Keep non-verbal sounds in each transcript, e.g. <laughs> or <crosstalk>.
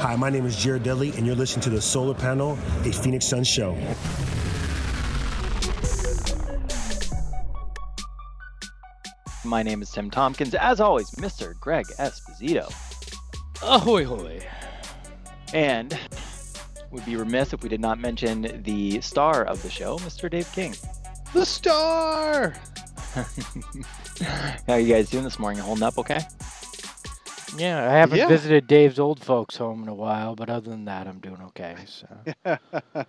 Hi, my name is Jared Dudley, and you're listening to the Solar Panel, a Phoenix Sun show. My name is Tim Tompkins. As always, Mr. Greg Esposito. Ahoy, hoy. And would be remiss if we did not mention the star of the show, Mr. Dave King. The star! <laughs> How are you guys doing this morning? Holding up okay? Yeah, I haven't Yeah. visited Dave's old folks home in a while, but other than that, I'm doing okay. So <laughs>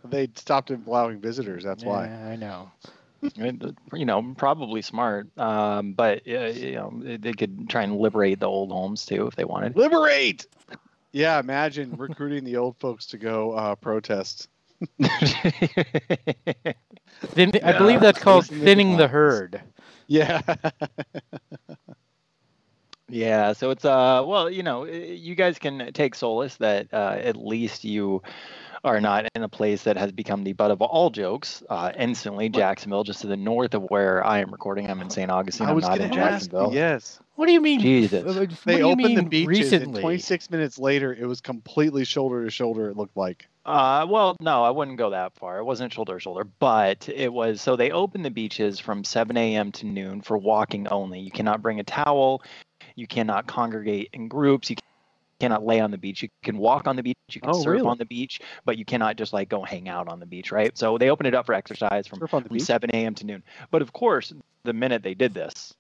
they stopped allowing visitors. That's why. Yeah, I know. <laughs> And, You know, probably smart. Um, but, uh, you know, they could try and liberate the old homes too if they wanted. Liberate! Yeah, imagine recruiting the old folks to go uh, protest. Thin- I believe that's called thinning the herd. Yeah. <laughs> Yeah, so it's uh well, you know, you guys can take solace that uh, at least you are not in a place that has become the butt of all jokes. Uh, instantly, Jacksonville, just to the north of where I am recording. I'm in <gasps> St. Augustine. I I'm was not going in to ask. Jacksonville. Yes. What do you mean? Jesus. uh, What They opened mean the beaches, recently? and 26 minutes later, it was completely shoulder to shoulder. It looked like. Uh, well, no, I wouldn't go that far. It wasn't shoulder to shoulder, but it was. So they opened the beaches from 7 a.m. to noon for walking only. You cannot bring a towel. You cannot congregate in groups. You cannot lay on the beach. You can walk on the beach. You can Oh, surf really? on the beach, but you cannot just like go hang out on the beach, right? So they opened it up for exercise from, Surf on the from 7 a.m. to noon. But of course, the minute they did this,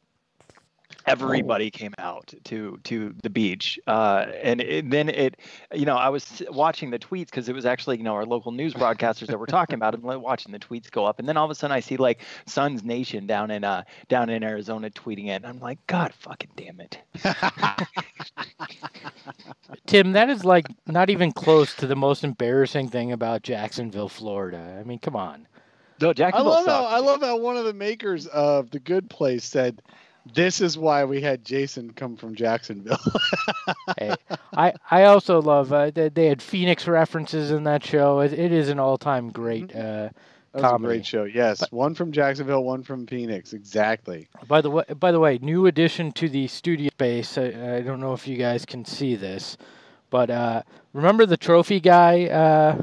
everybody came out to to the beach uh, and it, then it you know i was watching the tweets because it was actually you know our local news broadcasters that were talking about it and <laughs> like, watching the tweets go up and then all of a sudden i see like suns nation down in uh down in arizona tweeting it and i'm like god fucking damn it <laughs> Tim, that is like not even close to the most embarrassing thing about Jacksonville, Florida. I mean, come on. no I jacksonville love how. I love how one of the makers of the Good Place said, "This is why we had Jason come from Jacksonville." <laughs> hey, I I also love uh, they, they had Phoenix references in that show. It, it is an all-time great. Uh, That was a Comedy. great show. Yes, one from Jacksonville, one from Phoenix. Exactly. by the way, by the way, new addition to the studio space. I, I don't know if you guys can see this, but uh, remember the trophy guy uh,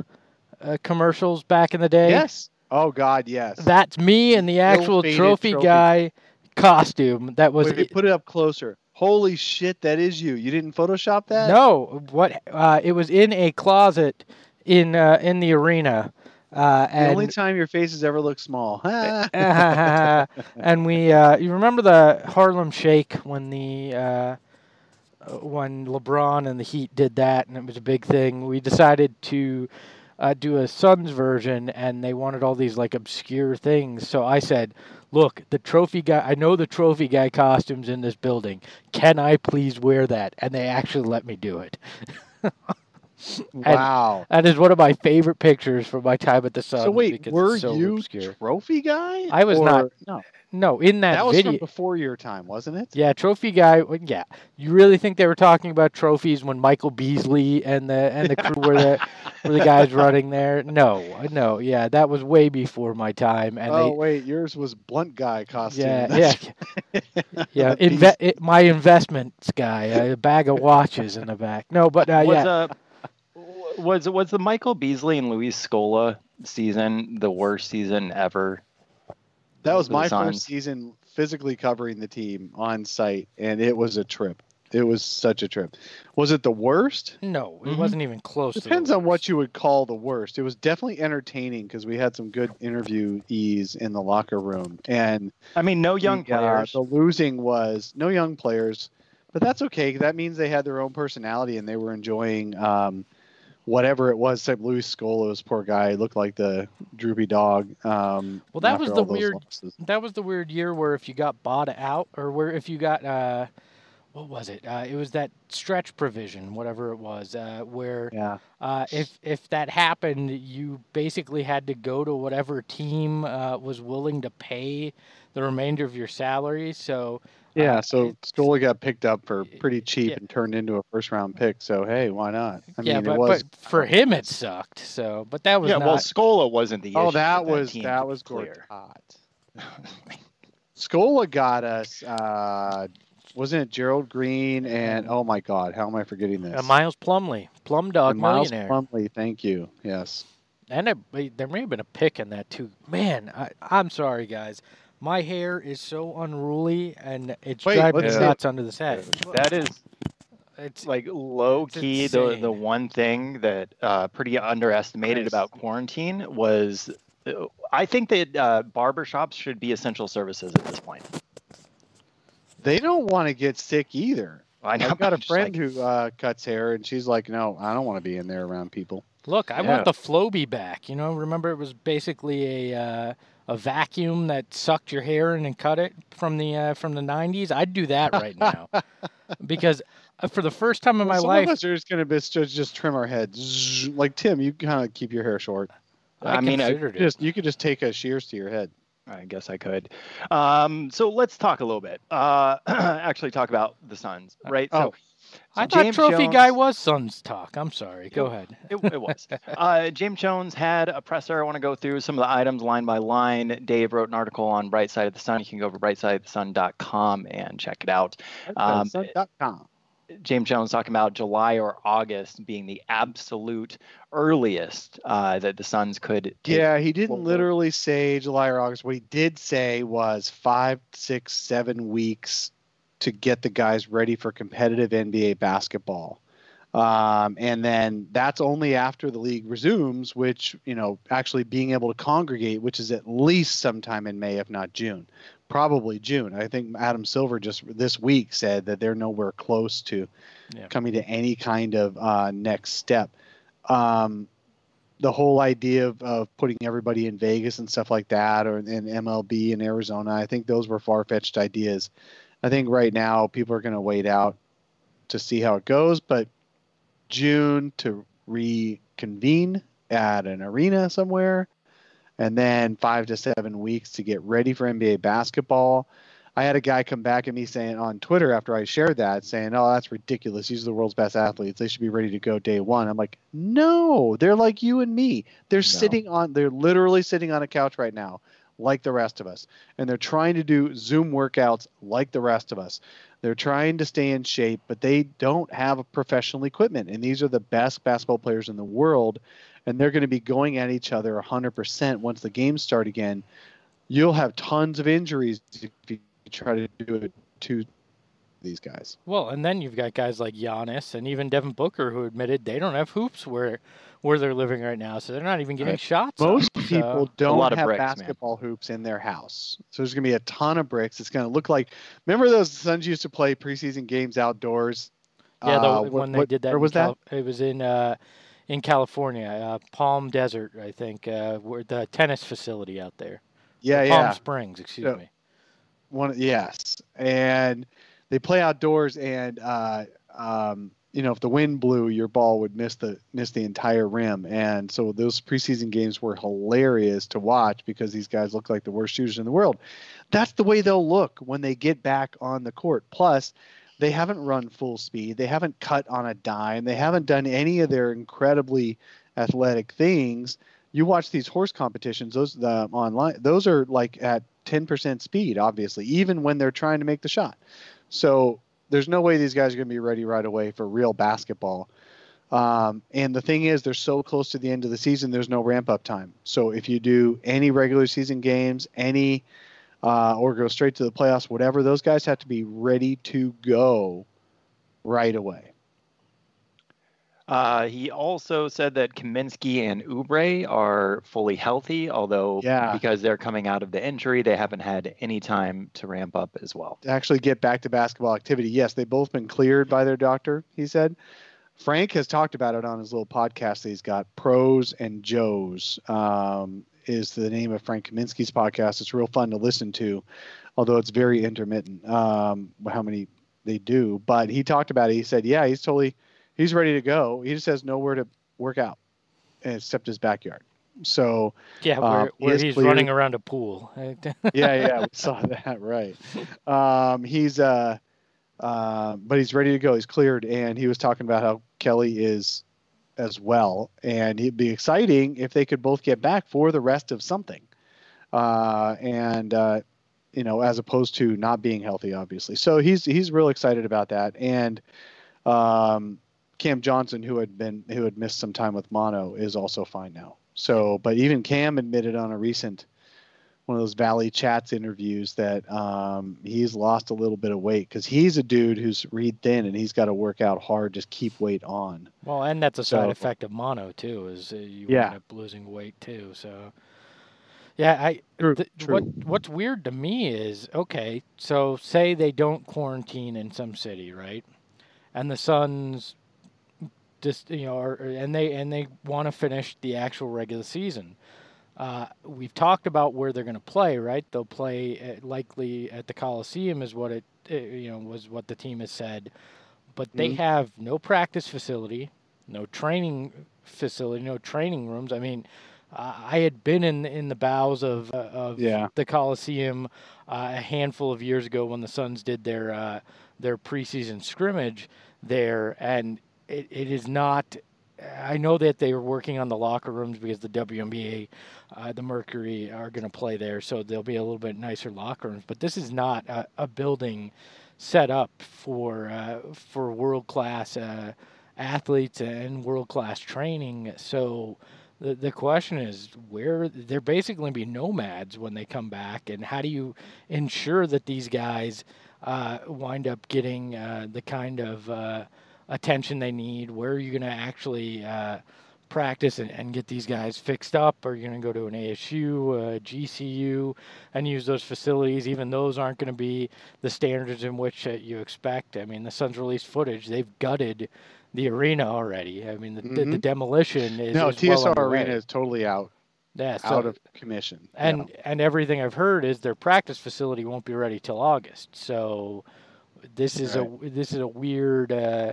uh, commercials back in the day? Yes. Oh God, yes. That's me and the actual trophy, trophy. guy costume. That was Wait, put it up closer. Holy shit, that is you. You didn't Photoshop that? No, what uh, it was in a closet in uh, in the arena, uh, The and only time your face has ever looked small. <laughs> <laughs> and we uh, you remember the Harlem Shake when the uh, uh, when LeBron and the Heat did that, and it was a big thing. We decided to. Uh, do a Suns version, and they wanted all these like obscure things. So I said, "Look, the trophy guy. I know the trophy guy costumes in this building. Can I please wear that?" And they actually let me do it. <laughs> wow. That is one of my favorite pictures from my time at the Suns. So wait, were so you obscure. trophy guy? I was Or- not. No, No, in that, that was video. from before your time, wasn't it? Yeah, trophy guy. Yeah, you really think they were talking about trophies when Michael Beasley and the and the crew were the <laughs> were the guys running there? No, no. Yeah, that was way before my time. And oh wait, yours was blunt guy they, costume. yeah, That's- yeah, yeah. <laughs> Inve- it, my investments guy, a bag of watches in the back. No, but uh, was yeah, uh was was the michael beasley and luis scola season the worst season ever That was my first season physically covering the team on site, and it was a trip. It was such a trip. Was it the worst? no, it Mhm. wasn't even close. Depends to the on what you would call the worst. It was definitely entertaining because we had some good interviewees in the locker room, and i mean no young the, uh, players the losing was no young players, but that's okay. That means they had their own personality and they were enjoying um, whatever it was. Except Luis Scola's poor guy looked like the droopy dog. Um, Well, that was the weird- losses. that was the weird year where if you got bought out or where if you got uh what was it uh, it was that stretch provision whatever it was uh, where Yeah. uh, if if that happened you basically had to go to whatever team uh, was willing to pay the remainder of your salary so Yeah, uh, so it's- Scola got picked up for pretty cheap yeah. and turned into a first round pick. So hey, why not? I yeah mean, but, it was. but for him it sucked so but that was yeah not well scola wasn't the oh, issue that with was that was clear Gortat. <laughs> Scola got us uh, wasn't it Gerald Green and oh my God, how am I forgetting this? Uh, Miles Plumlee, Plum Dog And Miles Millionaire. Plumlee, thank you. Yes. And I, there may have been a pick in that too. Man, I, I'm sorry, guys. My hair is so unruly, and it's Wait, driving me nuts under the set. That is It's like low It's key. The the one thing that uh, pretty underestimated Nice. about quarantine was, uh, I think that uh, barbershops should be essential services at this point. They don't want to get sick either. I know, I've got a I'm just friend like, who uh, cuts hair, and she's like, "No, I don't want to be in there around people." look. I Yeah. want the Flowbee back. You know, remember it was basically a uh, a vacuum that sucked your hair in and cut it from the uh, from the 90s. I'd do that right now <laughs> because uh, for the first time in my Well, some life, of us are just going to just, just trim our heads. Like Tim, you kind of keep your hair short. I, I mean, I it. Just you could just take a shears to your head. I guess I could. Um, so let's talk a little bit. Uh, <clears throat> actually, talk about the Suns, right? Oh. So, so I thought James Trophy Jones- Guy was Suns talk. I'm sorry. Go ahead. It, it was. <laughs> uh, James Jones had a presser. I want to go through some of the items line by line. Dave wrote an article on Bright Side of the Sun. You can go over brightsideofthesun.com and check it out. Um, Sun.com. James Jones talking about July or August being the absolute earliest uh, that the Suns could. Yeah, he didn't full- literally say July or August. What he did say was five, six, seven weeks to get the guys ready for competitive NBA basketball. Um, and then that's only after the league resumes, which, you know, actually being able to congregate, which is at least sometime in May, if not June. Probably June. I think Adam Silver just this week said that they're nowhere close to Yeah. coming to any kind of uh, next step. Um, the whole idea of, of putting everybody in Vegas and stuff like that, or in MLB in Arizona, I think those were far fetched ideas. I think right now people are going to wait out to see how it goes, but June to reconvene at an arena somewhere, and then five to seven weeks to get ready for NBA basketball. I had a guy come back at me saying on Twitter after I shared that, saying, "Oh, that's ridiculous. These are the world's best athletes. They should be ready to go day one." I'm like, "No, they're like you and me. They're sitting on. They're literally sitting on a couch right now, like the rest of us, and they're trying to do Zoom workouts like the rest of us. They're trying to stay in shape, but they don't have professional equipment. And these are the best basketball players in the world, and they're going to be going at each other 100% once the games start again. You'll have tons of injuries if you try to do it to these guys. Well, and then you've got guys like Giannis and even Devin Booker who admitted they don't have hoops where where they're living right now, so they're not even getting Right. shots. up, Most so- people don't lot of have bricks, man. basketball hoops in their house. So there's going to be a ton of bricks. It's going to look like remember those Suns used to play preseason games outdoors? Yeah, the, Uh, when what- they what- did that, Where in was that? Cali- It was in uh, in California, uh, Palm Desert, I think, uh, where the tennis facility out there. Yeah, Palm yeah. Palm Springs, excuse Yeah. me. One, yes, and they play outdoors, and uh, um, you know if the wind blew, your ball would miss the miss the entire rim, and so those preseason games were hilarious to watch because these guys look like the worst shooters in the world. That's the way they'll look when they get back on the court. Plus, they haven't run full speed, they haven't cut on a dime, they haven't done any of their incredibly athletic things. You watch these horse competitions; those the online, those are like at 10% speed, obviously, even when they're trying to make the shot. So there's no way these guys are going to be ready right away for real basketball. Um, and the thing is, they're so close to the end of the season, there's no ramp up time. So if you do any regular season games, any, uh, or go straight to the playoffs, whatever, those guys have to be ready to go right away. Uh, he also said that Kaminsky and Oubre are fully healthy, although Yeah. because they're coming out of the injury, they haven't had any time to ramp up as well. to actually get back to basketball activity. Yes, they've both been cleared by their doctor, he said. Frank has talked about it on his little podcast that he's got. Pros and Joes um, is the name of Frank Kaminsky's podcast. It's real fun to listen to, although it's very intermittent um, how many they do. But he talked about it. He said, yeah, he's totally, he's ready to go. He just has nowhere to work out except his backyard. So Yeah, Um, where, he he's cleared. running around a pool. <laughs> yeah, yeah, we saw that right. Um, he's uh, uh, but he's ready to go. He's cleared, and he was talking about how Kelly is as well, and it'd be exciting if they could both get back for the rest of something. Uh, and uh, you know, as opposed to not being healthy, obviously. So he's he's real excited about that. And um, Cam Johnson, who had been who had missed some time with mono, is also fine now. So, but even Cam admitted on a recent one of those Valley Chats interviews that um, he's lost a little bit of weight because he's a dude who's read thin and he's got to work out hard, just keep weight on. Well, and that's a side effect of mono too, is you Yeah. end up losing weight too. So, yeah, I True, th- true. what what's weird to me is okay. So say they don't quarantine in some city, right? And the Suns just you know, are, and they and they want to finish the actual regular season. Uh, we've talked about where they're going to play, right? They'll play at, likely at the Coliseum, is what it, uh, you know was what the team has said. But they Mhm. have no practice facility, no training facility, no training rooms. I mean, uh, I had been in in the bowels of uh, of Yeah. the Coliseum uh, a handful of years ago when the Suns did their uh, their preseason scrimmage there, and it, it is not. I know that they were working on the locker rooms because the WNBA, uh, the Mercury, are going to play there, so there'll be a little bit nicer locker rooms. But this is not a, a building set up for uh, for world class uh, athletes and world class training. So the the question is where they're basically going to be nomads when they come back, and how do you ensure that these guys uh, wind up getting uh, the kind of uh, attention they need? Where are you going to actually uh, practice and, and get these guys fixed up? Are you going to go to an ASU, uh, GCU, and use those facilities? Even those aren't going to be the standards in which uh, you expect. I mean, the Suns released footage; they've gutted the arena already. I mean, the, the, the Mhm. demolition is no, is well TSR underway. Arena is totally out yeah, so, out of commission. Yeah. and and everything I've heard is their practice facility won't be ready till August. So this is a this is a weird. Uh,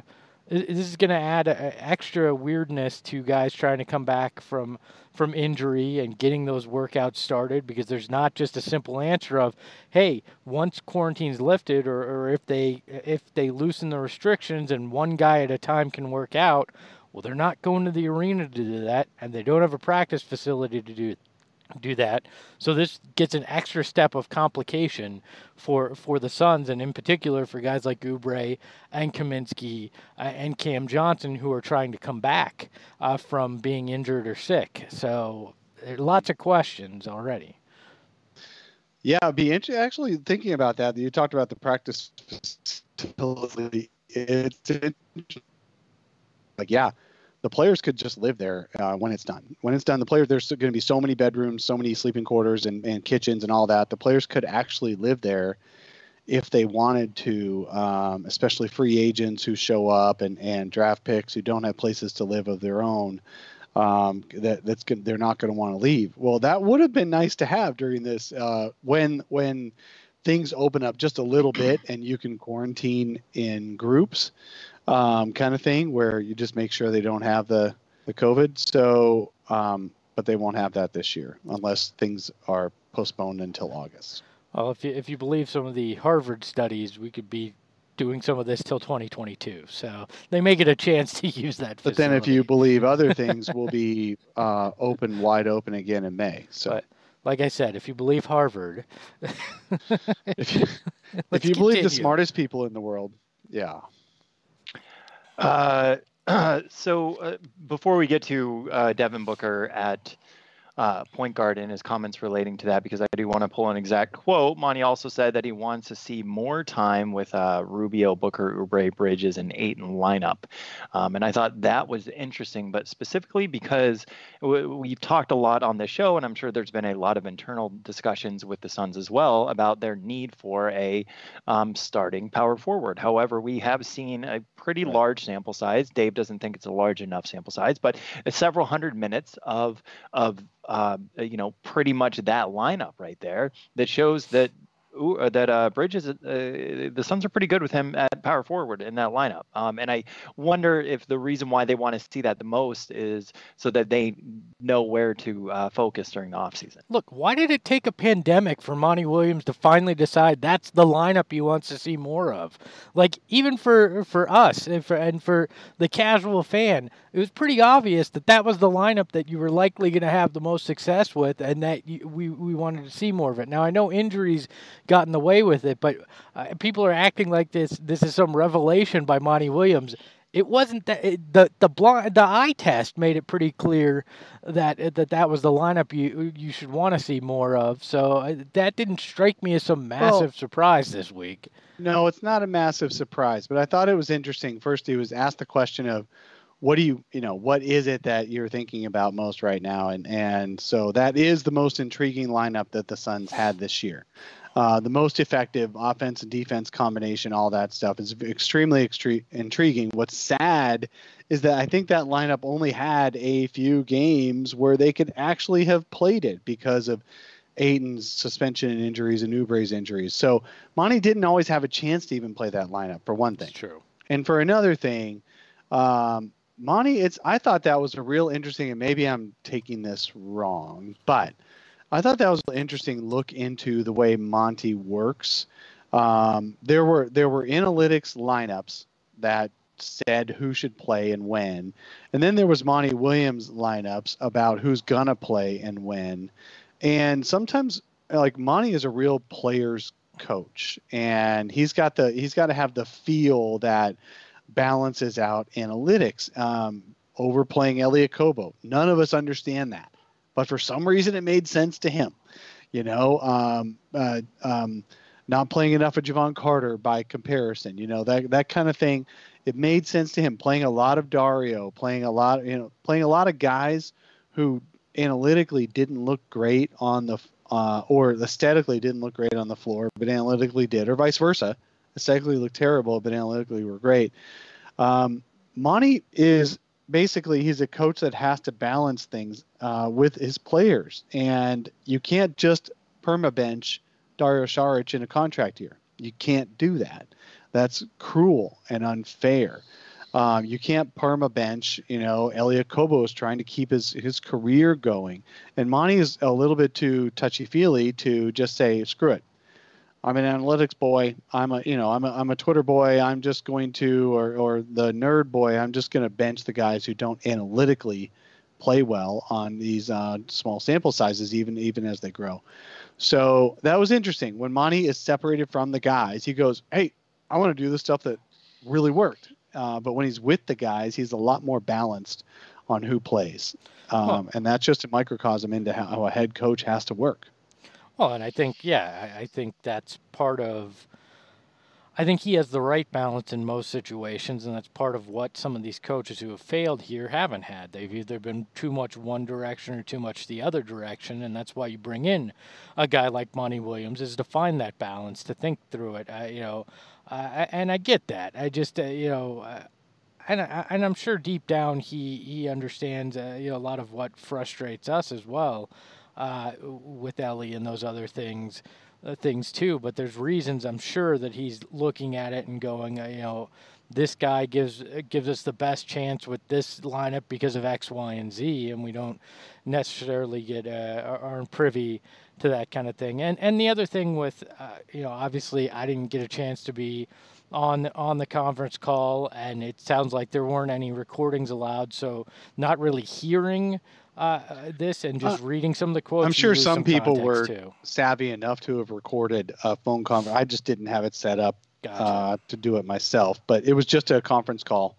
this is going to add a, extra weirdness to guys trying to come back from from injury and getting those workouts started because there's not just a simple answer of hey once quarantine's lifted or, or if they if they loosen the restrictions and one guy at a time can work out well they're not going to the arena to do that and they don't have a practice facility to do do that. So this gets an extra step of complication for for the Suns, and in particular for guys like Oubre and Kaminsky uh, and Cam Johnson, who are trying to come back uh, from being injured or sick. So lots of questions already. Yeah, be interesting. Actually, thinking about that, you talked about the practice facility. It's like, yeah, the players could just live there uh, when it's done. When it's done, the players there's going to be so many bedrooms, so many sleeping quarters, and, and kitchens and all that. The players could actually live there if they wanted to, um, especially free agents who show up and, and draft picks who don't have places to live of their own. Um, that that's good. They're not going to want to leave. Well, that would have been nice to have during this uh, when when things open up just a little bit and you can quarantine in groups, um, kind of thing, where you just make sure they don't have the the COVID. So, um, but they won't have that this year unless things are postponed until August. Well, if you if you believe some of the Harvard studies, we could be doing some of this till 2022. So they may get a chance to <laughs> use that. But then, if you believe other <laughs> things will be uh, open, wide open again in May. So, But like I said, if you believe Harvard, <laughs> if you, if you believe the smartest people in the world, yeah. Uh, <clears throat> so uh, before we get to uh, Devin Booker at uh, point guard in his comments relating to that, because I do want to pull an exact quote. Monty also said that he wants to see more time with uh, Rubio, Booker, Oubre, Bridges, and Ayton lineup, um, and I thought that was interesting. But specifically because w- we've talked a lot on this show, and I'm sure there's been a lot of internal discussions with the Suns as well about their need for a um, starting power forward. However, we have seen a pretty large sample size. Dave doesn't think it's a large enough sample size, but it's several hundred minutes of of uh, you know pretty much that lineup right there that shows that. Uh, That uh, Bridges, uh, the Suns are pretty good with him at power forward in that lineup, um, and I wonder if the reason why they want to see that the most is so that they know where to uh, focus during the offseason. Look, why did it take a pandemic for Monty Williams to finally decide that's the lineup he wants to see more of? Like even for for us and for and for the casual fan, it was pretty obvious that that was the lineup that you were likely going to have the most success with, and that you, we we wanted to see more of it. Now I know injuries gotten away with it. But uh, people are acting like this this is some revelation by Monty Williams. It wasn't that it, the the blind the eye test made it pretty clear that that that was the lineup you you should want to see more of. So uh, that didn't strike me as some massive well, surprise this week. No, it's not a massive surprise, but I thought it was interesting. First, he was asked the question of what do you you know what is it that you're thinking about most right now and and so that is the most intriguing lineup that the Suns had this year. Uh, the most effective offense and defense combination, all that stuff is extremely extre- intriguing. What's sad is that I think that lineup only had a few games where they could actually have played it because of Ayton's suspension and injuries and Oubre's injuries. So Monty didn't always have a chance to even play that lineup for one thing. That's true. And for another thing, um, Monty, it's I thought that was a real interesting, and maybe I'm taking this wrong, but I thought that was an interesting look into the way Monty works. Um, there were there were analytics lineups that said who should play and when, and then there was Monty Williams lineups about who's gonna play and when, and sometimes like Monty is a real players coach, and he's got the he's got to have the feel that balances out analytics. Um, overplaying Elie Okobo. none of us understand that but for some reason it made sense to him. You know, um, uh, um, not playing enough of Jevon Carter by comparison. You know that that kind of thing. It made sense to him playing a lot of Dario, playing a lot, you know, playing a lot of guys who analytically didn't look great on the uh, or aesthetically didn't look great on the floor, but analytically did, or vice versa. Aesthetically looked terrible, but analytically were great. Um, Monty is basically he's a coach that has to balance things uh, with his players, and you can't just perma bench Dario Saric in a contract year. You can't do that. That's cruel and unfair. Um, you can't perma bench, you know, Elie Okobo is trying to keep his, his career going. And Monty is a little bit too touchy feely to just say, screw it. I'm an analytics boy. I'm a you know I'm a I'm a Twitter boy. I'm just going to or or the nerd boy. I'm just going to bench the guys who don't analytically play well on these uh, small sample sizes, even even as they grow. So that was interesting. When Monty is separated from the guys, he goes, "Hey, I want to do the stuff that really worked." Uh, but when he's with the guys, he's a lot more balanced on who plays, um, huh. and that's just a microcosm into how a head coach has to work. Well, and I think, yeah, I, think that's part of. I think he has the right balance in most situations, and that's part of what some of these coaches who have failed here haven't had. They've either been too much one direction or too much the other direction, and that's why you bring in a guy like Monty Williams is to find that balance, to think through it. I, you know, uh, and I get that. I just, uh, you know. Uh, and I, and I'm sure deep down he he understands uh, you know a lot of what frustrates us as well uh, with Ellie and those other things, uh, things too. But there's reasons I'm sure that he's looking at it and going, uh, you know, this guy gives uh, gives us the best chance with this lineup because of X, Y, and Z, and we don't necessarily get uh, aren't privy to that kind of thing. And and the other thing with, uh, you know, obviously I didn't get a chance to be on on the conference call, and it sounds like there weren't any recordings allowed, so not really hearing uh, this and just uh, reading some of the quotes. I'm sure some, some people were too. savvy enough to have recorded a phone conference. I just didn't have it set up gotcha. uh, to do it myself, but it was just a conference call.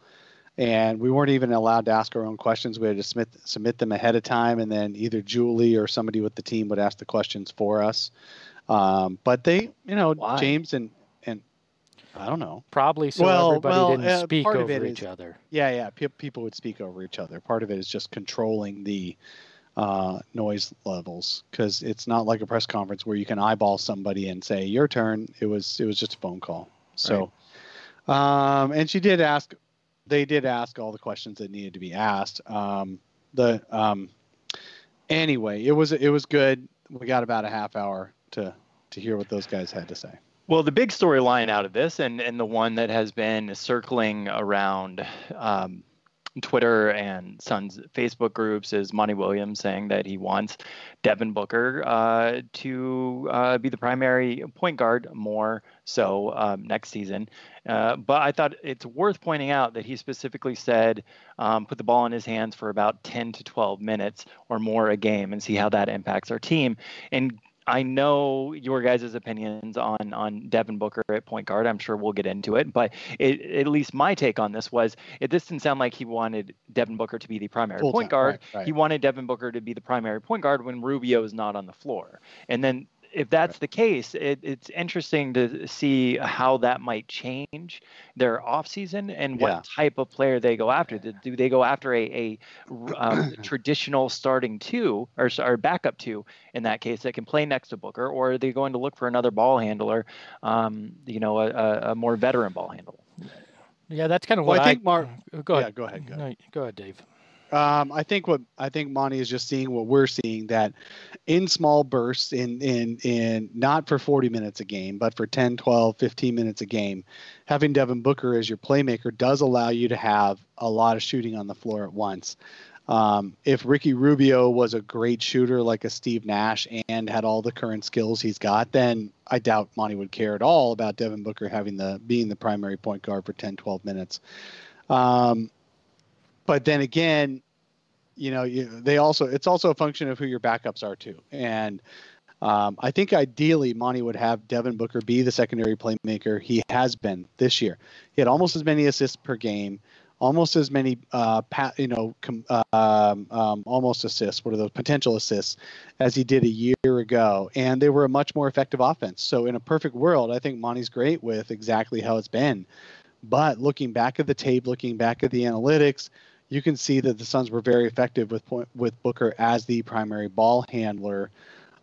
And we weren't even allowed to ask our own questions. We had to submit, submit them ahead of time, and then either Julie or somebody with the team would ask the questions for us. Um, but they, you know, Why? James and I don't know. Probably so well, everybody well, didn't uh, speak over each other. Yeah, yeah. P- people would speak over each other. Part of it is just controlling the uh, noise levels because it's not like a press conference where you can eyeball somebody and say your turn. It was it was just a phone call. So, right. um, and she did ask. They did ask all the questions that needed to be asked. Um, the um, anyway, it was it was good. We got about a half hour to to hear what those guys had to say. Well, the big storyline out of this, and, and the one that has been circling around um, Twitter and Suns Facebook groups, is Monty Williams saying that he wants Devin Booker uh, to uh, be the primary point guard more so um, next season. Uh, but I thought it's worth pointing out that he specifically said um, put the ball in his hands for about 10 to 12 minutes or more a game and see how that impacts our team. And I know your guys' opinions on on Devin Booker at point guard. I'm sure we'll get into it, but it, at least my take on this was it. This didn't sound like he wanted Devin Booker to be the primary Full point time, guard. right, right. He wanted Devin Booker to be the primary point guard when Rubio is not on the floor. And then if that's the case, it, it's interesting to see how that might change their offseason and what Yeah. type of player they go after. Do, do they go after a, a <clears throat> um, traditional starting two or, s- or backup two in that case that can play next to Booker, or are they going to look for another ball handler, um, you know, a, a, a more veteran ball handler? Yeah, that's kind of Well, what I think Mark. Go yeah, ahead. go ahead. Go ahead. No, go ahead, Dave. Um, I think what I think Monty is just seeing what we're seeing that in small bursts in in in not for 40 minutes a game, but for 10, 12, 15 minutes a game, having Devin Booker as your playmaker does allow you to have a lot of shooting on the floor at once. Um, if Ricky Rubio was a great shooter like a Steve Nash and had all the current skills he's got, then I doubt Monty would care at all about Devin Booker having the being the primary point guard for 10, 12 minutes. Um, but then again, you know, you, they also it's also a function of who your backups are too. And um, I think ideally Monty would have Devin Booker be the secondary playmaker he has been this year. He had almost as many assists per game, almost as many uh, pa- you know, com- um, um, almost assists. What are those potential assists as he did a year ago? And they were a much more effective offense. So in a perfect world, I think Monty's great with exactly how it's been. But looking back at the tape, looking back at the analytics, you can see that the Suns were very effective with point, with Booker as the primary ball handler.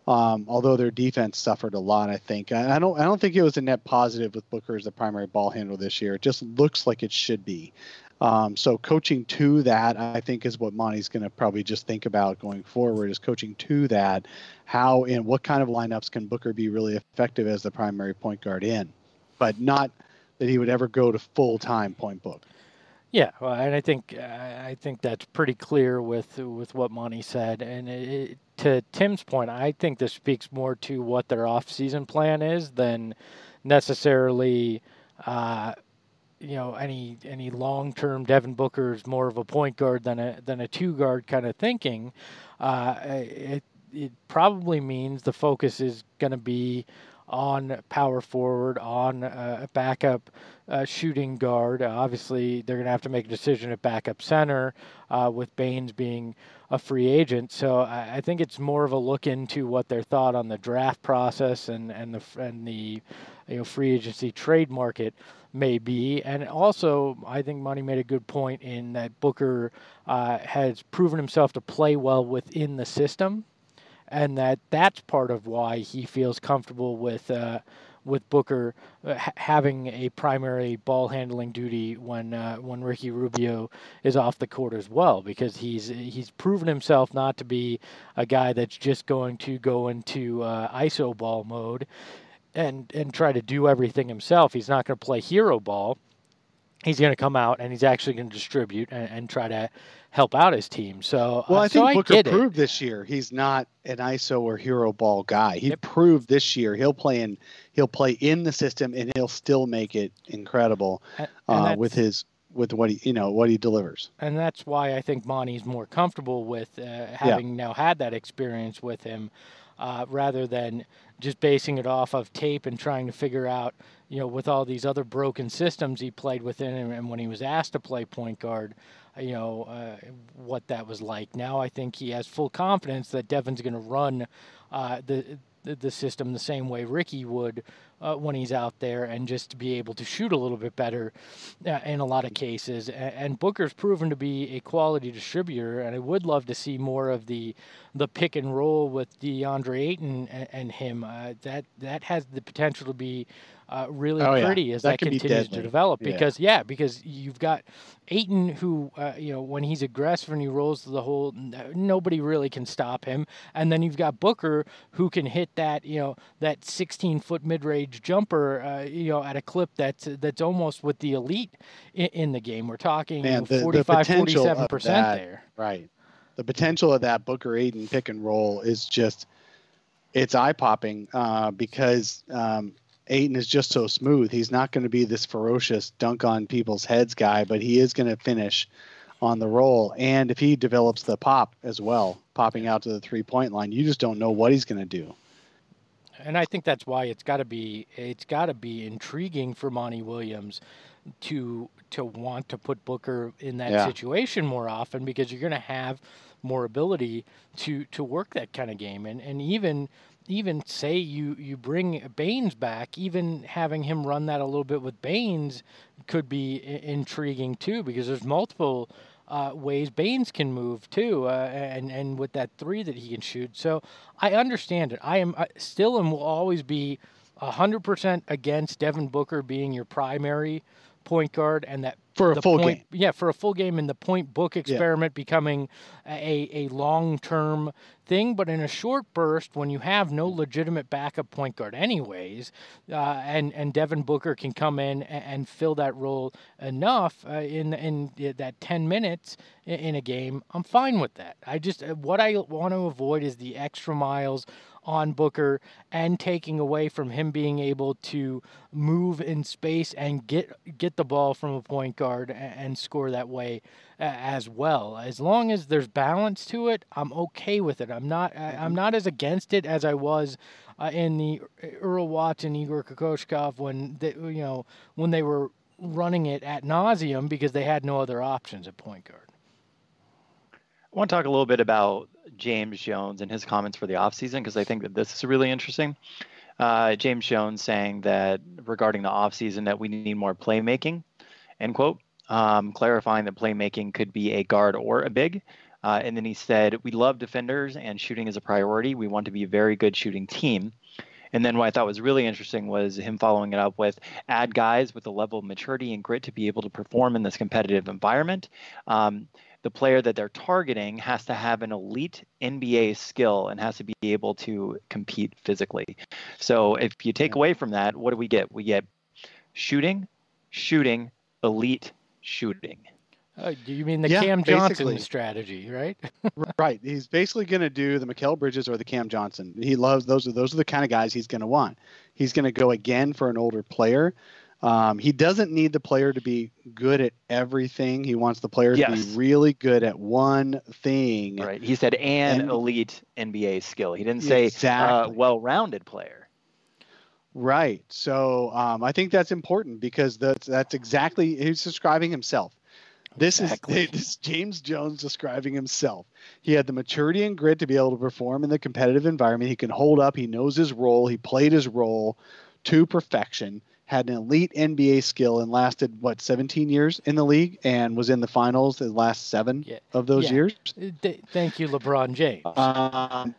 Um, although their defense suffered a lot, I think I, I don't I don't think it was a net positive with Booker as the primary ball handler this year. It just looks like it should be. Um, so coaching to that, I think, is what Monty's going to probably just think about going forward. Is coaching to that, how and what kind of lineups can Booker be really effective as the primary point guard in, but not that he would ever go to full time point book. Yeah, well, and I think uh, I think that's pretty clear with with what Monty said. And it, to Tim's point, I think this speaks more to what their off-season plan is than necessarily, uh, you know, any any long-term Devin Booker is more of a point guard than a than a two guard kind of thinking. Uh, it it probably means the focus is going to be on power forward, on uh, a backup uh, shooting guard. Uh, obviously, they're going to have to make a decision at backup center with Baynes being a free agent. So I, I think it's more of a look into what their thought on the draft process and, and the and the you know free agency trade market may be. And also, I think Monty made a good point in that Booker uh, has proven himself to play well within the system and that that's part of why he feels comfortable with uh, with Booker uh, ha- having a primary ball handling duty when uh, when Ricky Rubio is off the court as well, because he's he's proven himself not to be a guy that's just going to go into uh, ISO ball mode and and try to do everything himself. He's not going to play hero ball. He's going to come out and he's actually going to distribute and, and try to help out his team. So Well, uh, I so think Booker get it. proved this year he's not an ISO or hero ball guy. He Yep. proved this year he'll play in he'll play in the system and he'll still make it incredible and uh, with his with what he you know what he delivers. and that's why I think Monty's more comfortable with uh, having now had that experience with him, uh, rather than just basing it off of tape and trying to figure out, you know, with all these other broken systems he played within, and, and when he was asked to play point guard, you know, uh, what that was like. Now I think he has full confidence that Devin's going to run uh, the the system the same way Ricky would uh, when he's out there, and just be able to shoot a little bit better uh, in a lot of cases. A- And Booker's proven to be a quality distributor, and I would love to see more of the the pick and roll with DeAndre Ayton and, and him. Uh, that that has the potential to be uh, really Oh, yeah. pretty as That that, be continues to develop. Because yeah, because you've got Ayton, who uh, you know when he's aggressive and he rolls to the hole, nobody really can stop him. And then you've got Booker, who can hit that you know that 16 foot mid range jumper, uh, you know at a clip that's that's almost with the elite in, in the game. We're talking Man, the- the 45, potential of 47 percent there. Right. The potential of that Booker Ayton pick and roll is just it's eye popping uh, because um, Ayton is just so smooth. He's not going to be this ferocious dunk on people's heads guy, but he is going to finish on the roll. And if he develops the pop as well, popping out to the three point line, you just don't know what he's going to do. and I think that's why it's got to be it's got to be intriguing for Monty Williams to to want to put Booker in that Yeah. situation more often because you're going to have more ability to to work that kind of game and and even even say you you bring Baynes back even having him run that a little bit with Baynes could be I- intriguing too because there's multiple uh, ways Baynes can move too, uh, and and with that three that he can shoot. So I understand it. I am I still and will always be hundred percent against Devin Booker being your primary point guard, and that For a full point, game. Yeah, for a full game, and the point book experiment becoming a a long term thing. But in a short burst, when you have no legitimate backup point guard, anyways, uh, and and Devin Booker can come in and, and fill that role enough uh, in in that ten minutes in a game, I'm fine with that. I just uh, what I want to avoid is the extra miles on Booker and taking away from him being able to move in space and get get the ball from a point guard and score that way as well. As long as there's balance to it, I'm okay with it. I'm not I- I'm not as against it as I was uh, in the Earl Watson Igor Kokoskov when they, you know when they were running it at nauseum because they had no other options at point guard. I want to talk a little bit about James Jones and his comments for the offseason because I think that this is really interesting. Uh, James Jones saying that regarding the offseason that we need more playmaking, end quote, um, clarifying that playmaking could be a guard or a big. Uh, and then he said, We love defenders and shooting is a priority. We want to be a very good shooting team. And then what I thought was really interesting was him following it up with add guys with a level of maturity and grit to be able to perform in this competitive environment. Um, the player that they're targeting has to have an elite NBA skill and has to be able to compete physically. So if you take away from that, what do we get? We get shooting, shooting, elite shooting. Uh, do you mean the Yeah, Cam Johnson basically. strategy, right? <laughs> right. He's basically going to do the Mikal Bridges or the Cam Johnson. He loves those. Are those are the kind of guys he's going to want. He's going to go again for an older player. Um, he doesn't need the player to be good at everything. He wants the player to be really good at one thing. Right. He said an And- elite NBA skill. He didn't say uh, well-rounded player. Right. So um, I think that's important because that's that's exactly he's describing himself. This Exactly. is <laughs> this is James Jones describing himself. He had the maturity and grit to be able to perform in the competitive environment. He can hold up. He knows his role. He played his role to perfection. Had an elite NBA skill and lasted what 17 years in the league and was in the finals the last seven Yeah. of those Yeah. years. Uh, th- Thank you, LeBron James. Um,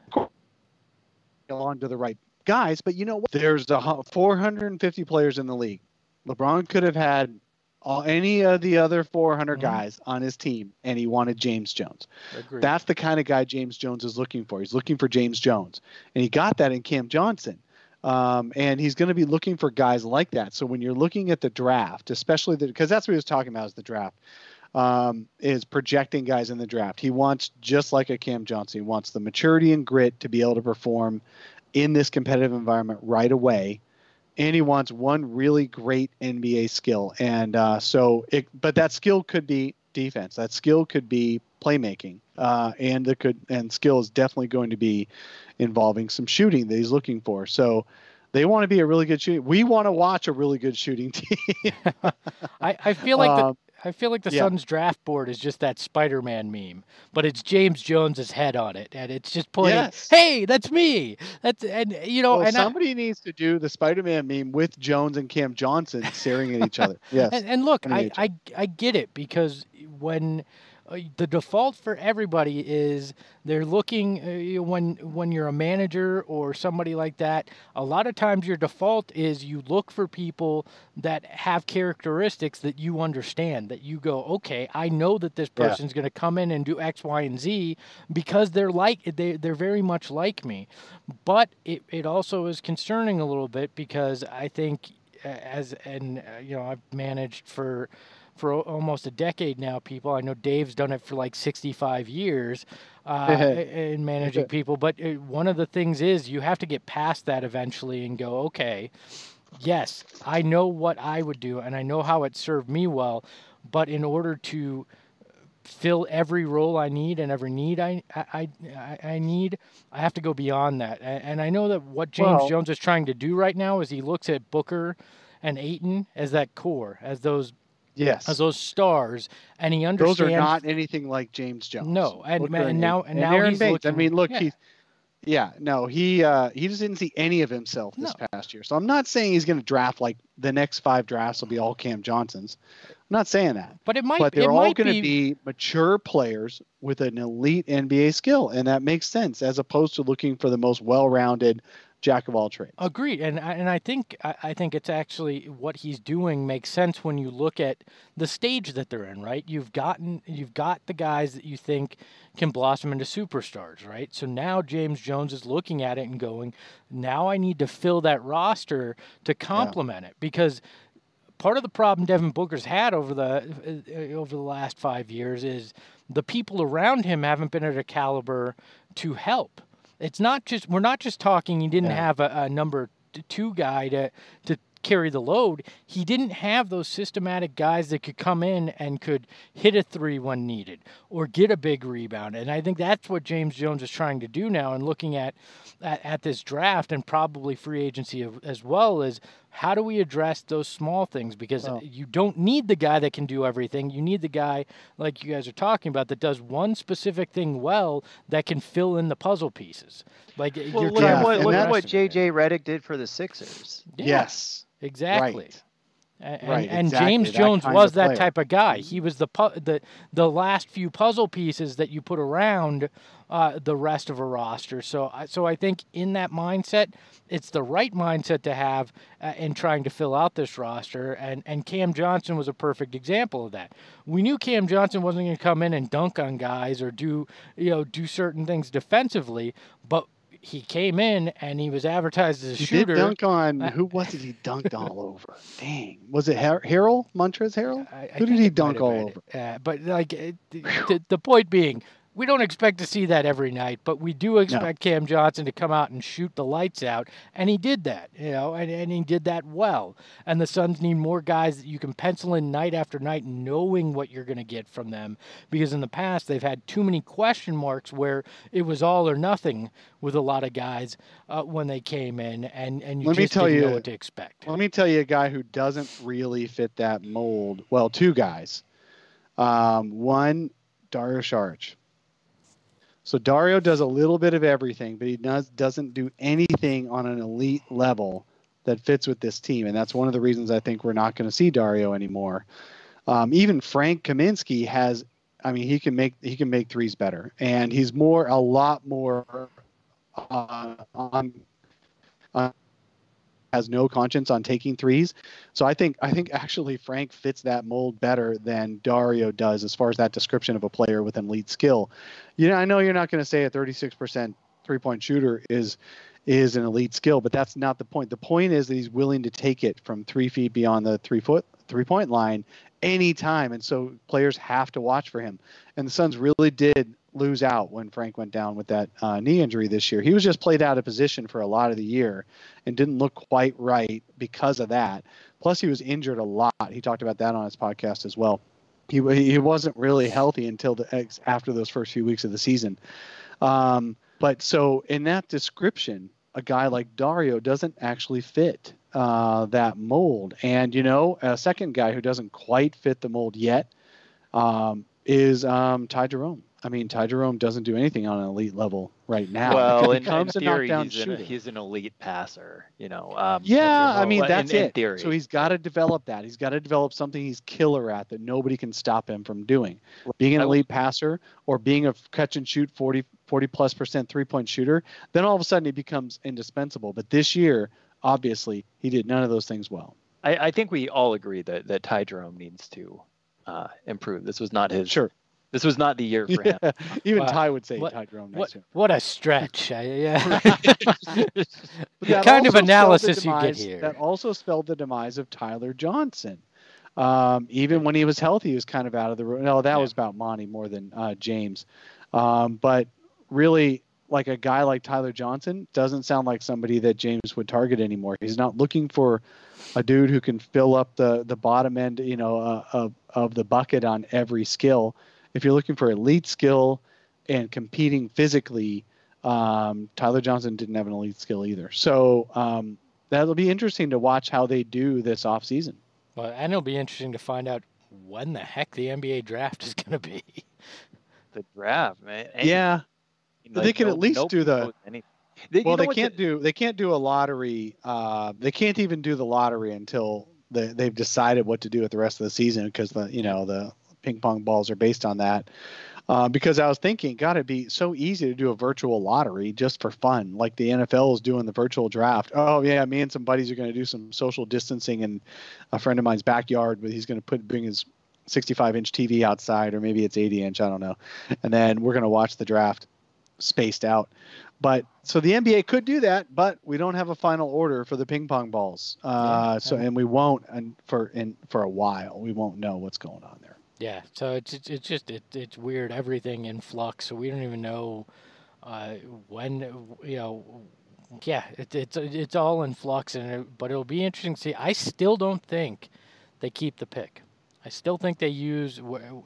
along to the right guys, but you know what? There's a 450 players in the league. LeBron could have had all, any of the other 400 Mhm. guys on his team, and he wanted James Jones. Agreed. That's the kind of guy James Jones is looking for. He's looking for James Jones, and he got that in Cam Johnson. Um, and he's going to be looking for guys like that. So when you're looking at the draft, especially because that's what he was talking about is the draft, um, is projecting guys in the draft. He wants just like a Cam Johnson. He wants the maturity and grit to be able to perform in this competitive environment right away. And he wants one really great NBA skill. And uh, so, it, but that skill could be defense. That skill could be playmaking. Uh, and it could, and skill is definitely going to be involving some shooting that he's looking for. So they want to be a really good shooting. We want to watch a really good shooting <laughs> team. <laughs> I, I feel like Um, the I feel like the yeah. Suns draft board is just that Spider-Man meme, but it's James Jones's head on it, and it's just pointing, Yes. "Hey, that's me." That's and you know, well, and I, somebody needs to do the Spider-Man meme with Jones and Cam Johnson staring at each other. <laughs> Yes. And, and look, I. I I get it because when uh, the default for everybody is they're looking uh, when when you're a manager or somebody like that. A lot of times your default is you look for people that have characteristics that you understand. That you go, okay, I know that this Yeah. person's going to come in and do X, Y, and Z because they're like they they're very much like me. But it it also is concerning a little bit because I think as and uh, you know I've managed for for al- almost a decade now people I know Dave's done it for like 65 years uh, <laughs> in managing <laughs> people but uh, one of the things is you have to get past that eventually and go okay yes I know what I would do and I know how it served me well but in order to fill every role I need and every need I I, I, I need, I have to go beyond that. And, and I know that what James Well- Jones is trying to do right now is he looks at Booker and Ayton as that core, as those Yes. as those stars, and he understands. Those are not anything like James Jones. No, and- Booker and now- and now Aaron he's Bates. I mean, look, yeah. he, yeah, no, he uh, he just didn't see any of himself this No. past year. So I'm not saying he's going to draft like the next five drafts will be all Cam Johnsons. I'm not saying that, but it might. but they're all going be, to be mature players with an elite NBA skill, and that makes sense as opposed to looking for the most well-rounded jack of all trades. Agreed, and I- and I think I think it's actually what he's doing makes sense when you look at the stage that they're in. Right, you've gotten you've got the guys that you think can blossom into superstars. Right, so now James Jones is looking at it and going, now I need to fill that roster to complement it because part of the problem Devin Booker's had over the uh, over the last five years is the people around him haven't been at a caliber to help. It's not just we're not just talking. He didn't Yeah. have a, a number two guy to to carry the load. He didn't have those systematic guys that could come in and could hit a three when needed or get a big rebound. And I think that's what James Jones is trying to do now. And looking at at, at this draft and probably free agency as well is how do we address those small things because Well- you don't need the guy that can do everything you need the guy like you guys are talking about that does one specific thing well that can fill in the puzzle pieces like Well, you're look Yeah, at trying what, to and look what JJ Redick did for the Sixers. Yeah, Yes. exactly Right. And, Right, and exactly, James that Jones was that player. type of guy. He was the pu- the the last few puzzle pieces that you put around uh, the rest of a roster. So I so I think in that mindset, it's the right mindset to have uh, in trying to fill out this roster. And and Cam Johnson was a perfect example of that. We knew Cam Johnson wasn't going to come in and dunk on guys or do you know do certain things defensively, but he came in and he was advertised as a He shooter. did dunk on who was it? He dunked all over. Dang, was it Har- Harrell Montrezl Harrell? I, I Who did he dunk all over? Uh, but like it- the, the point being, we don't expect to see that every night, but we do expect Cam Johnson to come out and shoot the lights out, and he did that, you know, and, and he did that well. And the Suns need more guys that you can pencil in night after night, knowing what you're going to get from them, because in the past they've had too many question marks where it was all or nothing with a lot of guys uh, when they came in, and and you Let me just tell didn't know you- what to expect. Let me tell you a guy who doesn't really fit that mold. Well, two guys. Um, one, Dario Saric. So Dario does a little bit of everything, but he does doesn't do anything on an elite level that fits with this team, and that's one of the reasons I think we're not going to see Dario anymore. Um, even Frank Kaminsky has, I mean, he can make he can make threes better, and he's more a lot more uh, on on has no conscience on taking threes. So I think I think actually Frank fits that mold better than Dario does as far as that description of a player with an elite skill. You know, I know you're not going to say a 36% three-point shooter is is an elite skill, but that's not the point. The point is that he's willing to take it from three feet beyond the three foot three point line anytime, and so players have to watch for him. And the Suns really did lose out when Frank went down with that uh, knee injury this year. He was just played out of position for a lot of the year and didn't look quite right because of that. Plus, he was injured a lot. He talked about that on his podcast as well. He he wasn't really healthy until the after those first few weeks of the season. Um, but so in that description, a guy like Dario doesn't actually fit uh, that mold. And you know, a second guy who doesn't quite fit the mold yet um, is um, Ty Jerome. I mean, Ty Jerome doesn't do anything on an elite level right now. well, in, in theory, he's, an, he's an elite passer. You know. Um, Yeah, I mean that's in it. theory. So he's got to develop that. He's got to develop something he's killer at that nobody can stop him from doing. Being an elite passer or being a catch and shoot 40 40 plus percent three point shooter, then all of a sudden he becomes indispensable. But this year, obviously, he did none of those things well. I, I think we all agree that that Ty Jerome needs to uh, improve. This was not his. Sure. This was not the year for him. Yeah. <laughs> Even Wow. Ty would say What- Ty Jerome What, next year. what a stretch. I, yeah. But <laughs> that kind of also spelled analysis you get here. That also spelled the demise of Tyler Johnson. Um, even when he was healthy, he was kind of out of the room. No, that Yeah. was about Monty more than uh, James. Um, but really, like a guy like Tyler Johnson doesn't sound like somebody that James would target anymore. He's not looking for a dude who can fill up the the bottom end, you know, uh, of of the bucket on every skill. If you're looking for elite skill and competing physically, um, Tyler Johnson didn't have an elite skill either. So um, that'll be interesting to watch how they do this off season. Well, and it'll be interesting to find out when the heck the NBA draft is going to be. The draft, man. And, yeah, like, they can no, at least do the. They, well, they can't the, do they can't do a lottery. Uh, they can't even do the lottery until the, they've decided what to do with the rest of the season because the you know the ping pong balls are based on that. Uh, because I was thinking, God, it'd be so easy to do a virtual lottery just for fun, like the NFL is doing the virtual draft. Oh yeah, me and some buddies are going to do some social distancing in a friend of mine's backyard, but he's going to put bring his 65 inch TV outside, or maybe it's 80 inch, I don't know, and then we're going to watch the draft spaced out. But so the NBA could do that, but we don't have a final order for the ping pong balls. Uh, yeah, so and we won't, and for in for a while, we won't know what's going on there. Yeah, so it's it's, it's just it, it's weird. Everything in flux, so we don't even know uh, when you know. Yeah, it, it's it's all in flux, and it, but it'll be interesting to see. I still don't think they keep the pick. I still think they use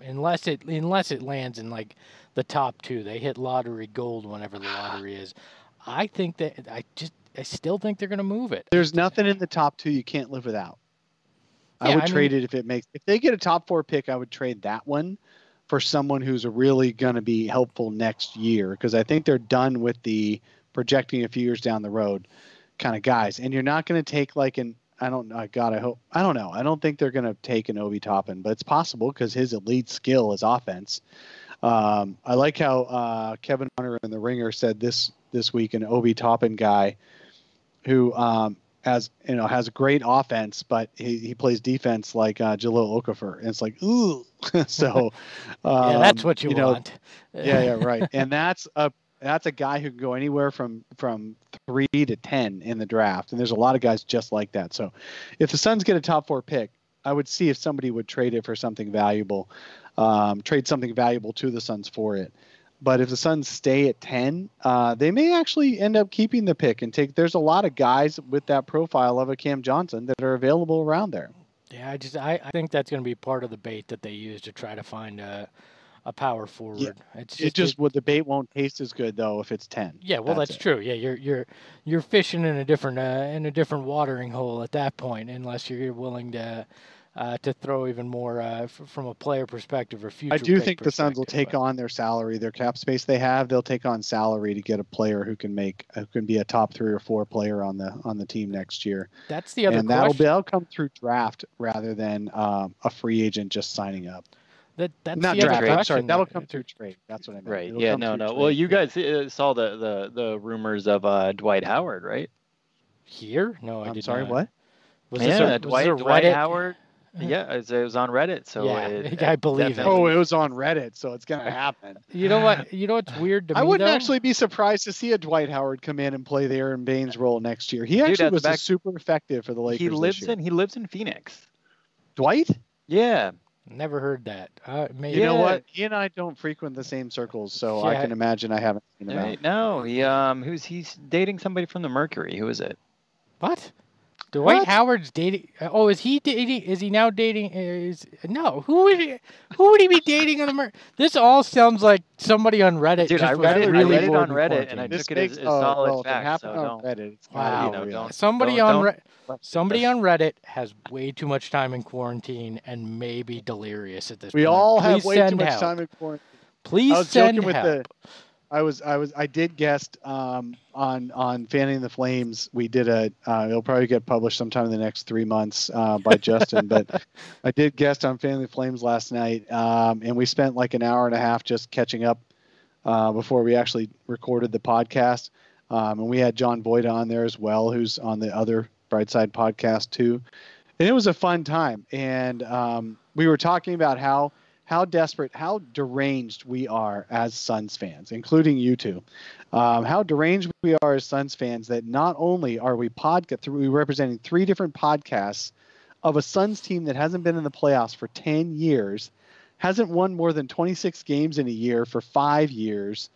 unless it unless it lands in like the top two. They hit lottery gold whenever the <sighs> lottery is. I think that I just I still think they're going to move it. There's nothing in the top two you can't live without. I would I trade mean, it if it makes. If they get a top four pick, I would trade that one for someone who's really going to be helpful next year because I think they're done with the projecting a few years down the road kind of guys. And you're not going to take like an I don't know. God, I hope I don't know. I don't think they're going to take an Obi Toppin, but it's possible because his elite skill is offense. Um, I like how uh, Kevin Hunter and the Ringer said this this week an Obi Toppin guy who um, has you know has great offense, but he, he plays defense like uh, Jahlil Okafor, and it's like ooh. <laughs> so <laughs> um, yeah, that's what you, you want. Know, <laughs> yeah, yeah, right. And that's a that's a guy who can go anywhere from from three to ten in the draft, and there's a lot of guys just like that. So, if the Suns get a top four pick, I would see if somebody would trade it for something valuable, um, trade something valuable to the Suns for it. But if the Suns stay at ten, uh, they may actually end up keeping the pick and take. There's a lot of guys with that profile of a Cam Johnson that are available around there. Yeah, I just I, I think that's going to be part of the bait that they use to try to find a a power forward. Yeah. It's just, it just it, well, the bait won't taste as good though if it's ten. Yeah, well that's, that's true. Yeah, you're you're you're fishing in a different uh, in a different watering hole at that point, unless you're willing to. Uh, to throw even more uh, f- from a player perspective or future. I do think the Suns will take but... on their salary, their cap space they have. They'll take on salary to get a player who can make who can be a top three or four player on the on the team next year. That's the other. And question. that'll be that'll come through draft rather than um, a free agent just signing up. That that's not draft. I'm sorry, that'll come through trade. That's what I meant. Right. It'll yeah. No. No. Trade. Well, you guys uh, saw the the the rumors of uh, Dwight Howard, right? Here? No, I I'm did sorry. Not. What? Was yeah, a, Dwight, Dwight Howard. Yeah, it was on Reddit, so yeah, it, <laughs> I believe definitely... it. Oh, it was on Reddit, so it's gonna happen. <laughs> You know what? <laughs> You know what's weird to I me. I wouldn't though? actually be surprised to see a Dwight Howard come in and play the Aaron Baynes role next year. He actually Dude, was back... super effective for the Lakers. He lives in he lives in Phoenix. Dwight? Yeah, Never heard that. Uh, maybe. You know what? He and I don't frequent the same circles, so yeah. I can imagine I haven't seen him. Out. No, he um, who's he's dating somebody from the Mercury. Who is it? What? Dwight what? Howard's dating. Uh, oh, is he dating? Is he now dating? Is no? Who would he? Who would he be dating on the Mer- This all sounds like somebody on Reddit. Dude, I read it. Really I read it on Reddit, and I this took it as, as oh, uh, solid well, fact. So on Reddit, it's wow. You know, don't, somebody don't, on Reddit. Somebody on Reddit has way too much time in quarantine and may be delirious at this we point. We all Please have way too much help. time in quarantine. Please I was send joking help. with the I was I was I did guest um, on on fanning the flames. We did a uh, it'll probably get published sometime in the next three months uh, by Justin. but <laughs> I did guest on fanning the flames last night, um, and we spent like an hour and a half just catching up uh, before we actually recorded the podcast. Um, and we had John Boyd on there as well, who's on the other Brightside podcast too. And it was a fun time. And um, we were talking about how how desperate, how deranged we are as Suns fans, including you two. Um, how deranged we are as Suns fans that not only are we podcast, we representing three different podcasts of a Suns team that hasn't been in the playoffs for 10 years, hasn't won more than 26 games in a year for five years,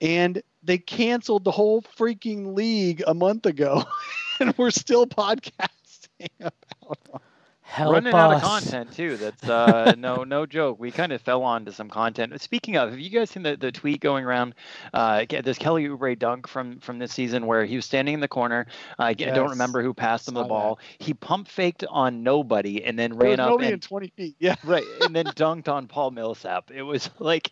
and they canceled the whole freaking league a month ago, <laughs> and we're still podcasting <laughs> about them. Help running us. out of content too. That's <laughs> uh, no no joke. We kind of fell onto some content. Speaking of, have you guys seen the, the tweet going around? Uh, this Kelly Oubre dunk from from this season where he was standing in the corner. Uh, I don't remember who passed him the Saw that. ball. He pump faked on nobody and then There was ran up nobody in and 20 feet. <laughs> Yeah. right and then dunked on Paul Millsap. It was like.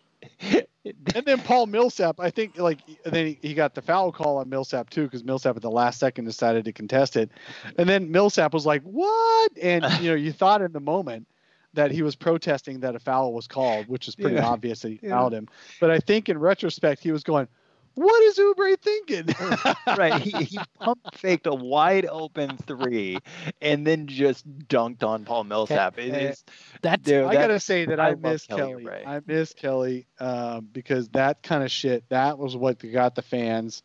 And then Paul Millsap, I think, like, and then he, he got the foul call on Millsap too, because Millsap at the last second decided to contest it. And then Millsap was like, "What?" And <laughs> you know, you thought in the moment that he was protesting that a foul was called, which is pretty Yeah. obvious that he Yeah. fouled him. But I think in retrospect, he was going, "What is Oubre thinking?" <laughs> right. He, he pump faked a wide open three and then just dunked on Paul Millsap. It eh, is That's dude, I that- gotta say that I I, miss Kelly Kelly. I miss Kelly um, because that kind of shit. That was what got the fans.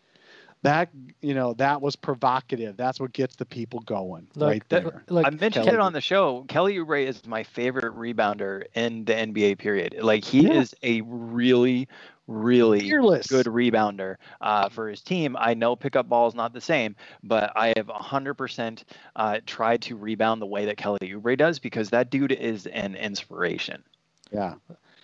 That you know that was provocative. That's what gets the people going Look, right that- there. I mentioned Kelly it on the show. Kelly Oubre is my favorite rebounder in the NBA. Period. Like he Yeah. is a really, really Fearless. good rebounder uh, for his team. I know pickup ball is not the same, but I have 100% uh, tried to rebound the way that Kelly Oubre does because that dude is an inspiration. Yeah.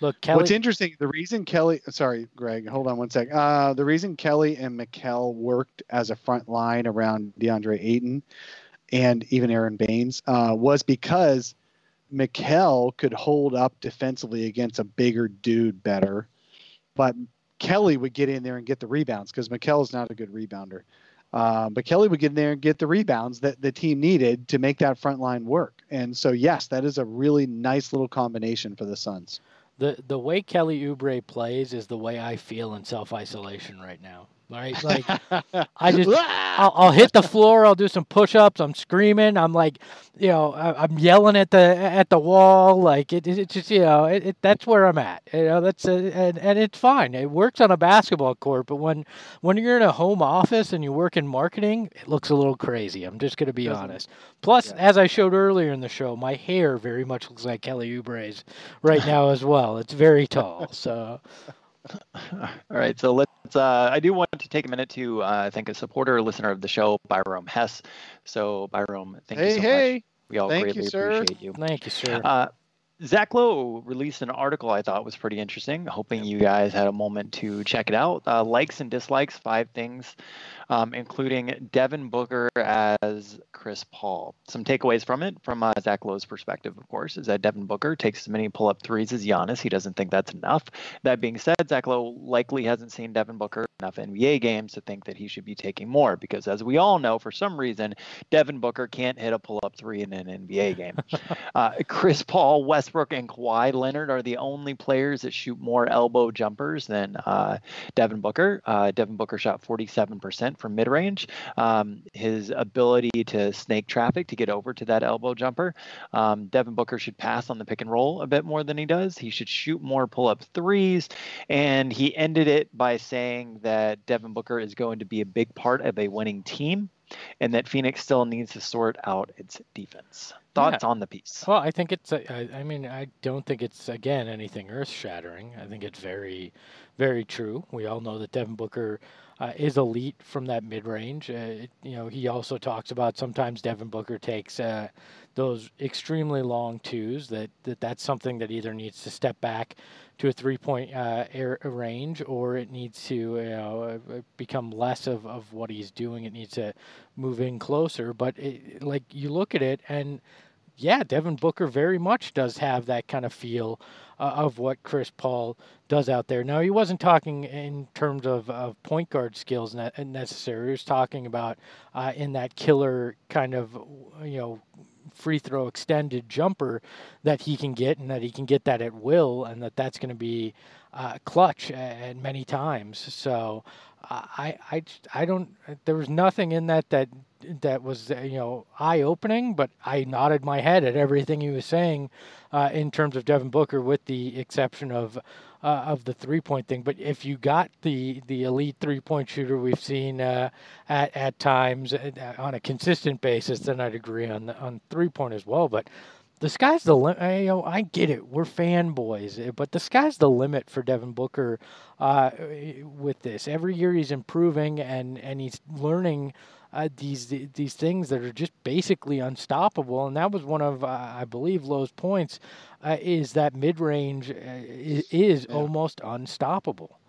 look, Kelly. What's interesting, the reason Kelly, sorry, Greg, hold on one sec. Uh, the reason Kelly and Mikal worked as a front line around DeAndre Ayton and even Aaron Baynes uh, was because Mikal could hold up defensively against a bigger dude better, but Kelly would get in there and get the rebounds because is not a good rebounder. Um, but Kelly would get in there and get the rebounds that the team needed to make that front line work. And so, yes, that is a really nice little combination for the Suns. the the way Kelly Oubre plays is the way I feel in self isolation right now. Right, like <laughs> I just I'll, I'll hit the floor. I'll do some push-ups. I'm screaming. I'm like, you know, I, I'm yelling at the at the wall. Like it, it- it's just you know, it, it, that's where I'm at. You know, that's uh and and it's fine. It works on a basketball court, but when when you're in a home office and you work in marketing, it looks a little crazy. I'm just gonna be Doesn't- honest. Plus, yeah. as I showed earlier in the show, my hair very much looks like Kelly Oubre's right now as well. It's very tall. So All right, so let's. Uh, I do want to take a minute to uh, thank a supporter, listener of the show, Byrom Hess. So, Byrom, thank you hey, so hey. much. We all Thank greatly sir. appreciate you. thank you, sir. Uh, Zach Lowe released an article I thought was pretty interesting. Hoping you guys had a moment to check it out. Uh, likes and dislikes, five things, um, including Devin Booker as Chris Paul. Some takeaways from it, from uh, Zach Lowe's perspective, of course, is that Devin Booker takes as many pull up threes as Giannis. He doesn't think that's enough. That being said, Zach Lowe likely hasn't seen Devin Booker enough NBA games to think that he should be taking more because, as we all know, for some reason, Devin Booker can't hit a pull up three in an NBA game. <laughs> Uh, Chris Paul, Westbrook, and Kawhi Leonard are the only players that shoot more elbow jumpers than uh, Devin Booker. Uh, Devin Booker shot 47% from mid range. Um, his ability to snake traffic to get over to that elbow jumper. Um, Devin Booker should pass on the pick and roll a bit more than he does. He should shoot more pull up threes. And he ended it by saying that Devin Booker is going to be a big part of a winning team and that Phoenix still needs to sort out its defense. Thoughts on the piece? Well, I think it's. I, I mean, I don't think it's again anything earth-shattering. I think it's very, very true. We all know that Devin Booker uh, is elite from that mid-range. Uh, you know, he also talks about sometimes Devin Booker takes uh, those extremely long twos. That, that that's something that either needs to step back to a three-point uh, air, range, or it needs to you know uh, become less of, of what he's doing. It needs to move in closer. But it, like you look at it and yeah, Devin Booker very much does have that kind of feel uh, of what Chris Paul does out there. Now, he wasn't talking in terms of, of point guard skills ne- necessary. He was talking about uh, in that killer kind of, you know, free throw extended jumper that he can get and that he can get that at will and that that's going to be uh, clutch at many times. So uh, I, I, I don't, there was nothing in that that that was uh, you know eye opening, but I nodded my head at everything he was saying uh, in terms of Devin Booker, with the exception of uh, of the three point thing. But if you got the the elite three point shooter we've seen uh, at at times uh, on a consistent basis, then I'd agree on the, on three point as well. But the sky's the limit. You know, I get it. We're fanboys, eh, but the sky's the limit for Devin Booker uh, with this. Every year he's improving and and he's learning uh, these these things that are just basically unstoppable. And that was one of, uh, I believe, Lowe's points, uh, is that mid range uh, is, is Yeah. almost unstoppable.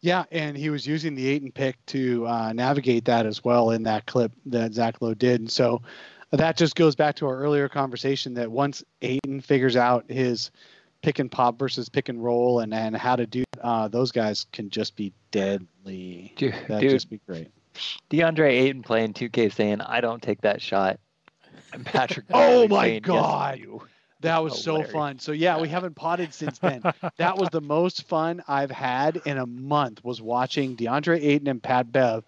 Yeah, and he was using the eight and pick to uh, navigate that as well in that clip that Zach Lowe did. And so that just goes back to our earlier conversation that once Ayton figures out his pick and pop versus pick and roll and, and how to do uh, those guys can just be deadly. Dude, That'd just be great. DeAndre Ayton playing 2K saying, "I don't take that shot," and Patrick. <laughs> Oh my saying, "Yes, God. do." That was so fun. So yeah, we haven't potted since then. <laughs> that was the most fun I've had in a month was watching DeAndre Ayton and Pat Bev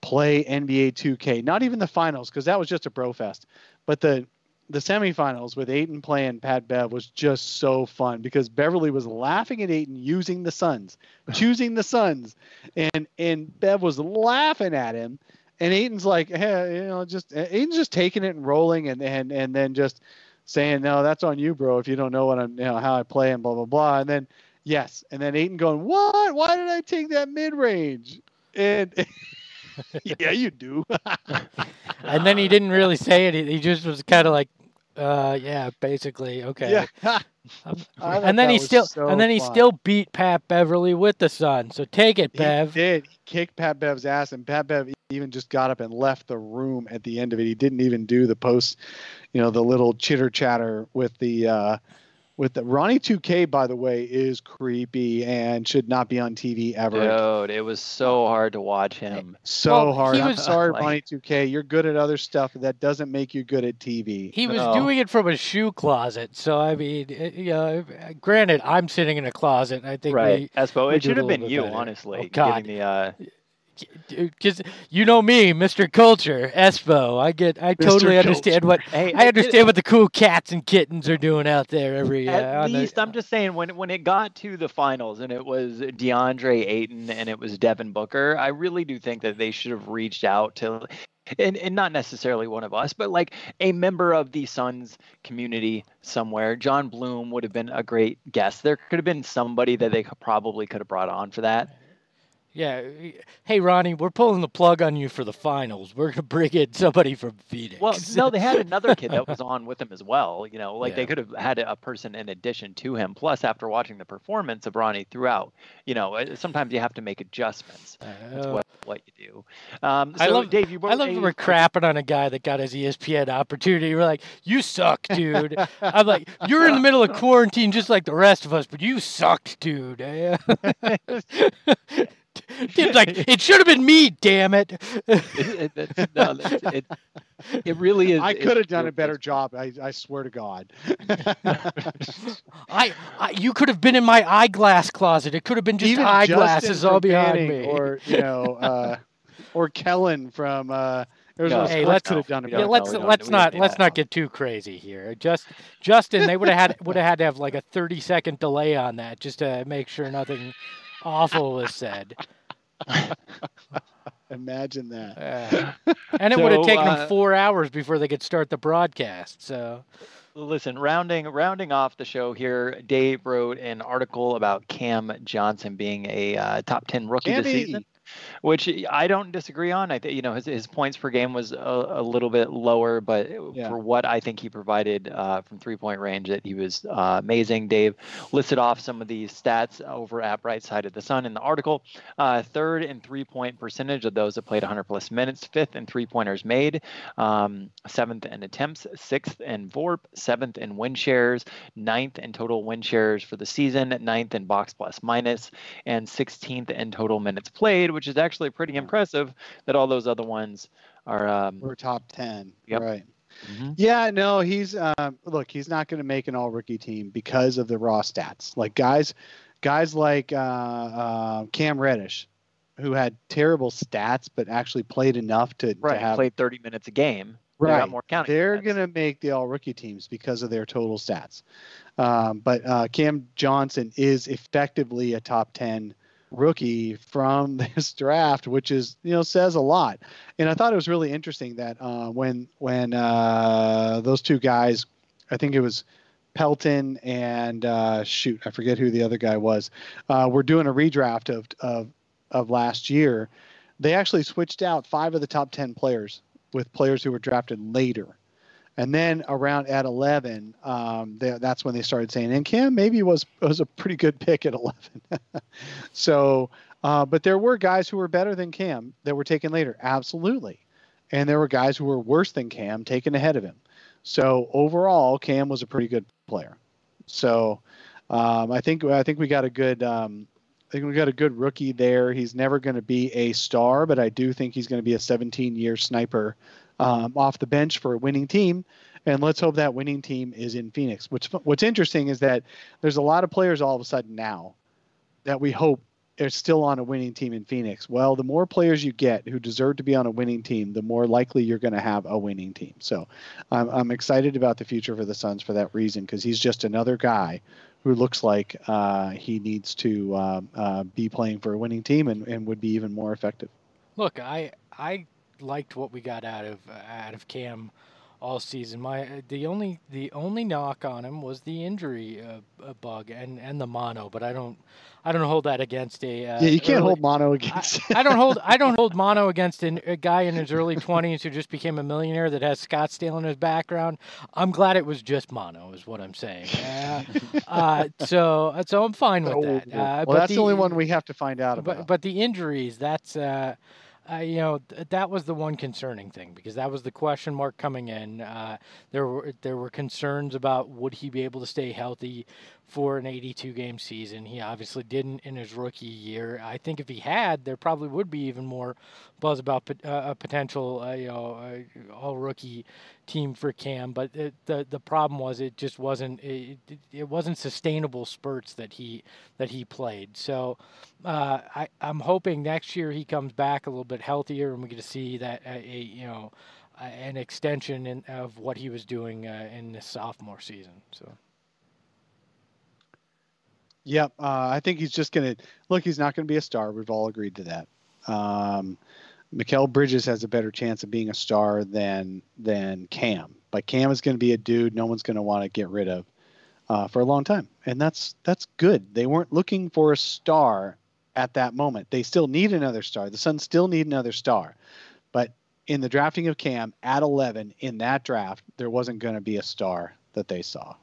play NBA 2K. Not even the finals because that was just a bro fest, but the the semifinals with Ayton playing Pat Bev was just so fun because Beverley was laughing at Ayton using the Suns, <laughs> choosing the Suns, and and Bev was laughing at him, and Ayton's like, hey, you know, just Ayton's just taking it and rolling, and and and then just saying, no, that's on you, bro, if you don't know what I'm, you know, how I play and blah blah blah, and then yes, and then Ayton going, what? Why did I take that mid range? And <laughs> <laughs> yeah, you do. <laughs> And then he didn't really say it. He just was kind of like, uh, yeah, basically, okay. Yeah. <laughs> Um, and then he still so and then he fun. still beat Pat Beverley with the Sun. So take it, Bev. He did. He kicked Pat Bev's ass, and Pat Bev even just got up and left the room at the end of it. He didn't even do the post, you know, the little chitter chatter with the uh, with the Ronnie 2K. By the way, is creepy and should not be on TV ever. Dude, it was so hard to watch him. <laughs> So Well, hard. he I'm was- sorry, <laughs> Like- Ronnie 2K. You're good at other stuff, but that doesn't make you good at TV. He was No. doing it from a shoe closet. So I mean, it- you know, granted, I'm sitting in a closet. And I think Right, Espo. we It should have been you, better. honestly. Oh, God. Giving the uh, because you know me, Mr. Culture, Espo. I get, I totally understand what hey, I it- understand what the cool cats and kittens are doing out there every. Uh, At the- least I'm just saying when when it got to the finals and it was DeAndre Ayton and it was Devin Booker, I really do think that they should have reached out to and, and not necessarily one of us, but like a member of the Suns community somewhere. John Bloom would have been a great guest. There could have been somebody that they could, probably could have brought on for that. Yeah. Hey, Ronnie, we're pulling the plug on you for the finals. We're gonna bring in somebody from Phoenix. Well, no, they had <laughs> another kid that was on with him as well. You know, like Yeah. they could have had a person in addition to him. Plus, after watching the performance of Ronnie throughout, you know, uh, sometimes you have to make adjustments. That's Uh, what, what you do. Um, so, I love- Dave. You I love that we're crapping on a guy that got his ESPN opportunity. We're like, you suck, <laughs> dude. I'm like, you're in the middle of quarantine just like the rest of us, but you sucked, dude. <laughs> Tim's like, <laughs> it should have been me, damn it. It, it, no, it, it really is. I could have done a better job. I, I swear to God. I, I, you could have been in my eyeglass closet. It could have been just Even eyeglasses Justin all behind me. or you know, uh, or Kellen from uh, Arizona No, hey, let's could have done a yeah, better let's know, let's don't let's that. not get too crazy here. Just Justin, they would have had would have had to have like a thirty second delay on that just to make sure nothing awful was said. <laughs> Imagine that. Uh, and it would have taken uh, them four hours before they could start the broadcast. So Listen, rounding rounding off the show here, Dave wrote an article about Cam Johnson being a uh, top ten rookie this Cammy. season, which I don't disagree on. I think you know his, his points per game was a, a little bit lower, but Yeah. for what I think he provided uh, from three point range, that he was uh, amazing. Dave listed off some of the stats over at Bright Side of the Sun in the article. Uh, third in three point percentage of those that played 100 plus minutes. Fifth in three pointers made. Um, seventh in attempts. Sixth in VORP. Seventh in win shares. Ninth in total win shares for the season. Ninth in box plus minus. And 16th in total minutes played, which is actually pretty impressive that all those other ones are. Um, We're top ten. Yep. Right. mhm. Yeah, no, he's um, look, he's not going to make an all rookie team because of the raw stats. Like guys, guys like uh, uh, Cam Reddish, who had terrible stats but actually played enough to, Right. to have Played 30 minutes a game. They right. got more counting. They're going to make the all rookie teams because of their total stats. Um, but uh, Cam Johnson is effectively a top 10 rookie from <laughs> this draft, which is, you know, says a lot. And I thought it was really interesting that uh, when, when uh, those two guys, I think it was Pelton and uh, shoot, I forget who the other guy was, uh, were doing a redraft of, of, of last year. they actually switched out five of the top 10 players with players who were drafted later. And then around at 11, um, they, that's when they started saying, and Cam maybe was was a pretty good pick at <laughs> 11. so, uh, but there were guys who were better than Cam that were taken later, absolutely, and there were guys who were worse than Cam taken ahead of him. So overall, Cam was a pretty good player. So um, I think I think we got a good um, I think we got a good rookie there. He's never going to be a star, but I do think he's going to be a 17 year sniper um, off the bench for a winning team. And let's hope that winning team is in Phoenix. Which what's interesting is that there's a lot of players all of a sudden now that we hope are still on a winning team in Phoenix. Well, the more players you get who deserve to be on a winning team, the more likely you're going to have a winning team. So I'm, I'm excited about the future for the Suns for that reason because he's just another guy who looks like uh, he needs to uh, uh, be playing for a winning team and, and would be even more effective. Look, I I liked what we got out of out of Cam all season. My the only the only knock on him was the injury uh, bug and and the mono, but I don't I don't hold that against a. Uh, yeah, you can't early, hold mono against. I, I, don't <laughs> hold I don't hold mono against an, a guy in his early twenties who just became a millionaire that has Scottsdale in his background. I'm glad it was just mono, is what I'm saying. <laughs> Uh, uh, so so I'm fine with that. Uh, well, that's the, the, only one we have to find out about. But but the injuries, that's uh, you know th- that was the one concerning thing because that was the question mark coming in. Uh, there were there were concerns about would he be able to stay healthy for an 82 game season. He obviously didn't in his rookie year. I think if he had, there probably would be even more buzz about uh, a potential uh, you know uh, all rookie team for Cam. But it, the the problem was it just wasn't it, it wasn't sustainable spurts that he that he played. So uh, I I'm hoping next year he comes back a little bit healthier and we get to see that uh, a, you know an extension in, of what he was doing uh, in the sophomore season. So. Yep, uh, I think he's just going to look. He's not going to be a star. We've all agreed to that. Um, Mikal Bridges has a better chance of being a star than than Cam, but Cam is going to be a dude no one's going to want to get rid of uh, for a long time, and that's that's good. They weren't looking for a star at that moment. They still need another star. The Suns still need another star, but in the drafting of Cam at 11 in that draft, there wasn't going to be a star that they saw.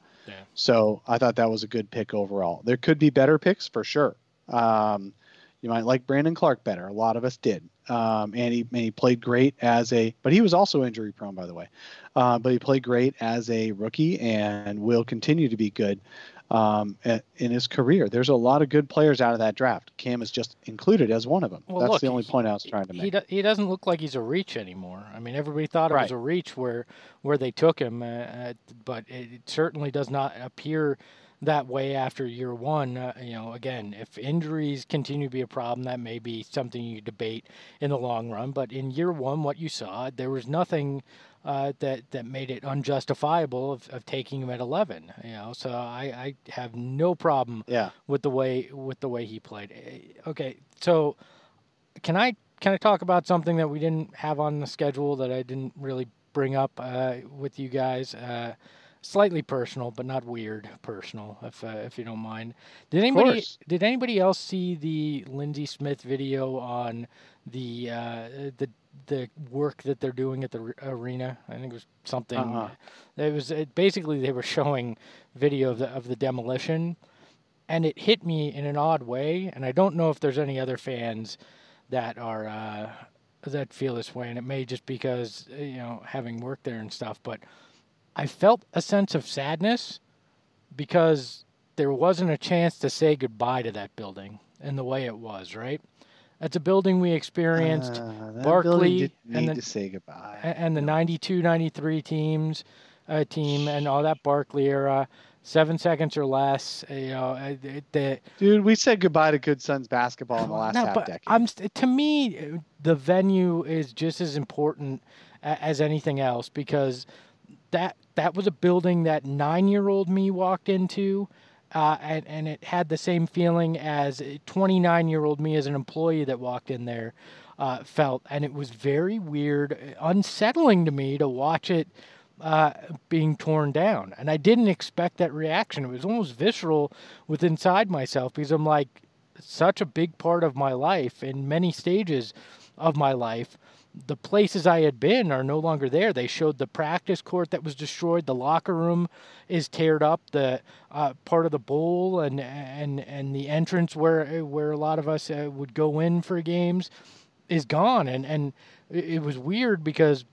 So I thought that was a good pick overall. There could be better picks for sure. Um, you might like Brandon Clarke better. A lot of us did. Um, and, he, and he played great as a, but he was also injury prone, by the way. Uh, but he played great as a rookie and will continue to be good um, in his career. There's a lot of good players out of that draft. Cam is just included as one of them. Well, That's look, the only point I was trying to make. He, do, he doesn't look like he's a reach anymore. I mean, everybody thought it right. was a reach where where they took him, uh, uh, but it certainly does not appear that way after year one. Uh, you know, again, if injuries continue to be a problem, that may be something you debate in the long run. But in year one, what you saw, there was nothing uh, that that made it unjustifiable of, of taking him at 11 you know? So I, I have no problem yeah. with the way with the way he played. Eh, okay so can I can I talk about something that we didn't have on the schedule that I didn't really bring up uh, with you guys? Uh, slightly personal but not weird personal if uh, if you don't mind. Did anybody did anybody else see the Lindsey Smith video on the uh, the the work that they're doing at the arena. I think it was something. Uh-huh. It was it, basically they were showing video of the of the demolition, and it hit me in an odd way. And I don't know if there's any other fans that are uh, that feel this way, and it may just because uh, you know having worked there and stuff. But I felt a sense of sadness because there wasn't a chance to say goodbye to that building in the way it was, right? That's a building we experienced. Uh, Barkley and the, to say goodbye. And the 92, 93 teams, uh, team, and all that Barkley era. Seven seconds or less. You know, uh, the, dude, we said goodbye to good Suns basketball in the last no, half decade. I'm to me, the venue is just as important as anything else because that that was a building that nine year old me walked into uh, and, and it had the same feeling as 29 year old me as an employee that walked in there uh, felt. And it was very weird, unsettling to me to watch it uh, being torn down. And I didn't expect that reaction. It was almost visceral with inside myself because I'm like, such a big part of my life in many stages of my life. The places I had been are no longer there. They showed the practice court that was destroyed. The locker room is teared up. The uh, part of the bowl and and and the entrance where where a lot of us uh, would go in for games is gone. And and it it was weird because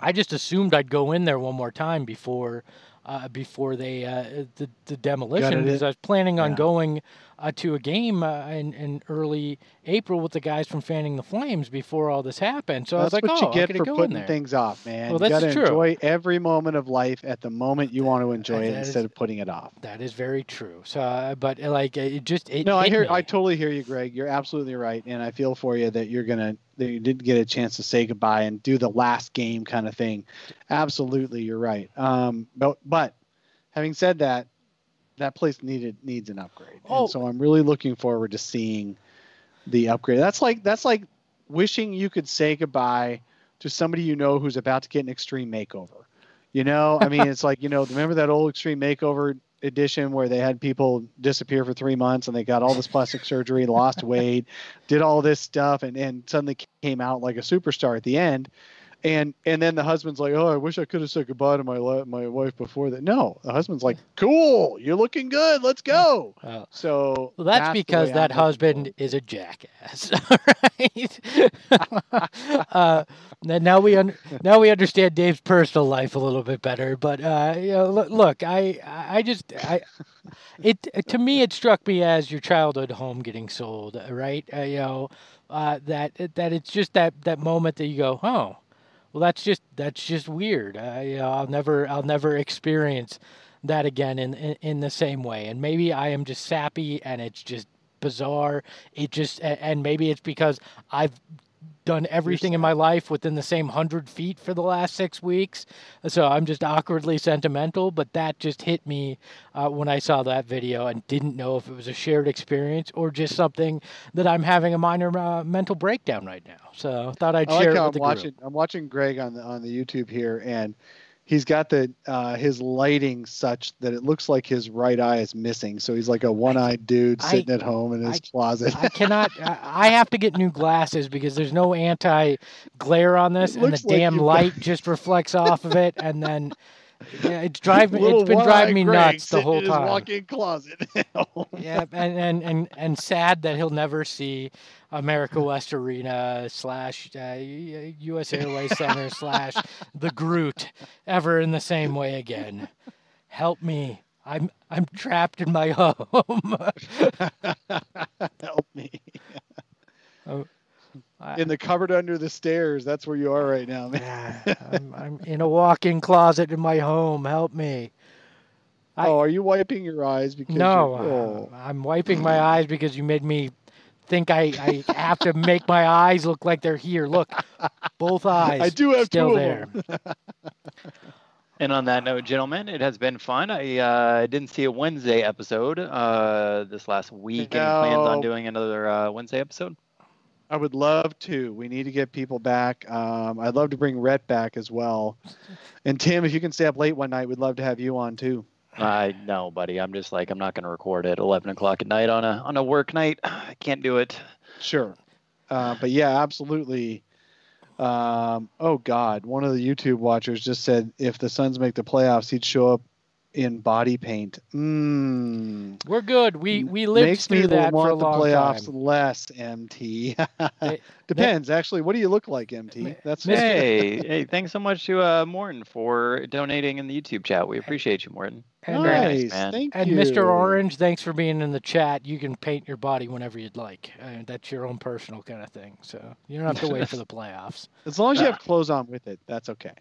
I just assumed I'd go in there one more time before uh, before they uh, the the demolition because I was planning on Yeah. going uh, to a game uh, in in early April with the guys from Fanning the Flames before all this happened. So That's I was like, what oh, you get for could go in putting things off, man. Well, you that's gotta true. enjoy every moment of life at the moment you want to enjoy it That is- instead of putting it off. That is very true. So, uh, but like it just it no, I hear. me. I totally hear you, Greg. You're absolutely right, and I feel for you that you're gonna that you didn't get a chance to say goodbye and do the last game kind of thing. Absolutely, you're right. Um, but but having said that, that place needed needs an upgrade, Oh. and so I'm really looking forward to seeing the upgrade. That's like that's like wishing you could say goodbye to somebody you know who's about to get an extreme makeover. You know, I mean, <laughs> it's like you know, remember that old extreme makeover edition where they had people disappear for three months and they got all this plastic surgery, lost <laughs> weight, did all this stuff, and and suddenly came out like a superstar at the end. And and then the husband's like, oh, I wish I could have said goodbye to my la- my wife before that. No, the husband's like, cool, you're looking good, let's go. Uh, So Well, that's, the because that I'm husband forward. is a jackass. <laughs> right? <laughs> uh, now we un- now we understand Dave's personal life a little bit better. But uh, you know, look, look, I I just I it to me it struck me as your childhood home getting sold, uh, right? Uh, you know uh, that that it's just that that moment that you go, oh, well that's just that's just weird. Uh, you know, I'll never I'll never experience that again in, in in the same way. And maybe I am just sappy and it's just bizarre. It just and maybe it's because I've done everything in my life within the same hundred feet for the last six weeks. So I'm just awkwardly sentimental. But that just hit me uh, when I saw that video and didn't know if it was a shared experience or just something that I'm having a minor uh, mental breakdown right now. So I thought I'd I share it I'm the watching. group. I'm watching Greg on the on the YouTube here, and he's got the uh, his lighting such that it looks like his right eye is missing. So he's like a one-eyed dude I- sitting at home in his I- closet. I cannot. I I have to get new glasses because there's no anti glare on this, It and the like damn light <laughs> just reflects off of it, and then yeah, it's driving. Little It's been driving me Greg nuts the whole in his time. walk-in closet. <laughs> Yeah, and, and and and sad that he'll never see America West Arena slash uh, U.S. Airways Center <laughs> slash the Groot ever in the same way again. Help me. I'm I'm trapped in my <laughs> home. Help me. I- In the cupboard under the stairs. That's where you are right now, man. Yeah, <laughs> I'm, I'm in a walk-in closet in my home. Help me. I- oh, are you wiping your eyes because? No, you're- oh. I'm wiping my eyes because you made me think I, I have to make my eyes look like they're here. Look, both <laughs> eyes. I do have still two there. <laughs> And on that note, gentlemen, it has been fun. I uh, didn't see a Wednesday episode uh, this last week. Any plans on doing another uh, Wednesday episode? I would love to. We need to get people back. Um, I'd love to bring Rhett back as well. And Tim, if you can stay up late one night, we'd love to have you on too. I know, buddy. I'm just like I'm not going to record at 11 o'clock at night on a on a work night. <sighs> I can't do it. Sure. Uh, but yeah, absolutely. Um, oh God, one of the YouTube watchers just said if the Suns make the playoffs, he'd show up in body paint. Mm. We're good. We we lived Makes through me that want for a the long playoffs time. less, MT. They- <laughs> Depends, actually. What do you look like, MT? That's Hey, hey, <laughs> thanks so much to uh, Morton for donating in the YouTube chat. We appreciate you, Morton. And, Very uh, nice, nice. man. Thank and you. Mr. Orange, thanks for being in the chat. You can paint your body whenever you'd like. Uh, that's your own personal kind of thing. So you don't have to wait for <laughs> the playoffs. As long as you have clothes on with it, that's okay.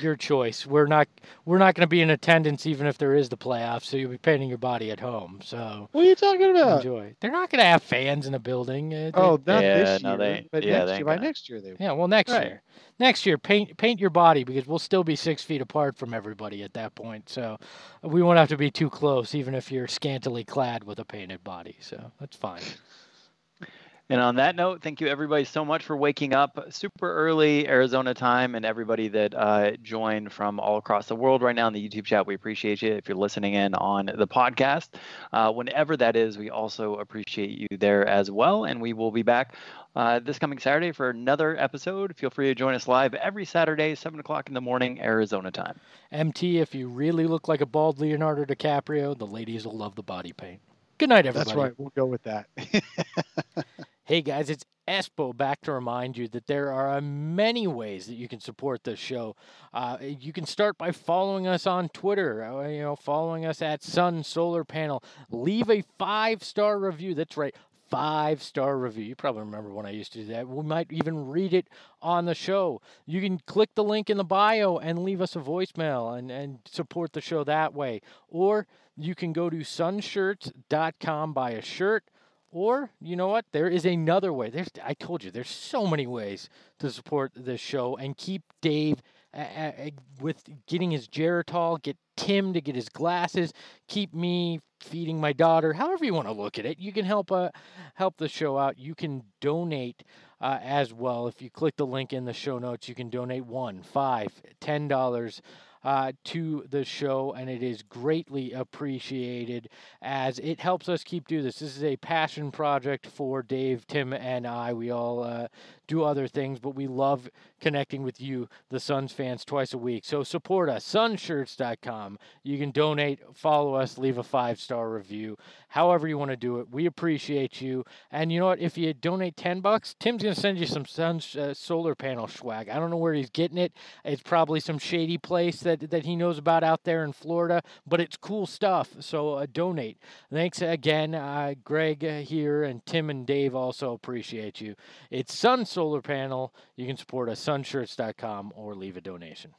Your choice. We're not we're not going to be in attendance even if there is the playoffs. So you'll be painting your body at home. So What are you talking about? enjoy. They're not going to have fans in the building. Uh, they- Oh, not Yeah, this no, year, they- but yeah, next they year. By next year, they will. Yeah, well, next Right. year. Next year, paint paint your body because we'll still be six feet apart from everybody at that point. So we won't have to be too close, even if you're scantily clad with a painted body. So that's fine. <laughs> And on that note, thank you everybody so much for waking up super early Arizona time and everybody that uh, joined from all across the world right now in the YouTube chat. We appreciate you. If you're listening in on the podcast, uh, whenever that is, we also appreciate you there as well. And we will be back uh, this coming Saturday for another episode. Feel free to join us live every Saturday, 7 o'clock in the morning, Arizona time. MT, if you really look like a bald Leonardo DiCaprio, the ladies will love the body paint. Good night, everybody. That's right. We'll go with that. <laughs> Hey guys, it's Espo back to remind you that there are many ways that you can support this show. Uh, you can start by following us on Twitter, uh, you know, following us at Sun Solar Panel. Leave a five star review. That's right, five star review. You probably remember when I used to do that. We might even read it on the show. You can click the link in the bio and leave us a voicemail and, and support the show that way. Or you can go to sunshirts.com, buy a shirt or, you know what? There is another way. There's I told you there's so many ways to support this show and keep Dave uh, with getting his Geritol, get Tim to get his glasses, keep me feeding my daughter. However you want to look at it, you can help uh, help the show out. You can donate uh, as well. If you click the link in the show notes, you can donate one, five, ten dollars uh, to the show, and it is greatly appreciated as it helps us keep doing this. This is a passion project for Dave, Tim, and I. We all uh, do other things, but we love connecting with you, the Suns fans, twice a week. So support us, sunshirts.com. You can donate, follow us, leave a five star review, however you want to do it. We appreciate you. And you know what? If you donate 10 bucks, Tim's going to send you some sun uh, solar panel swag. I don't know where he's getting it. It's probably some shady place that, that he knows about out there in Florida, but it's cool stuff. So uh, donate. Thanks again, uh, Greg uh, here, and Tim and Dave also appreciate you. It's Sun Solar Panel. You can support us, sunshirts.com, or leave a donation.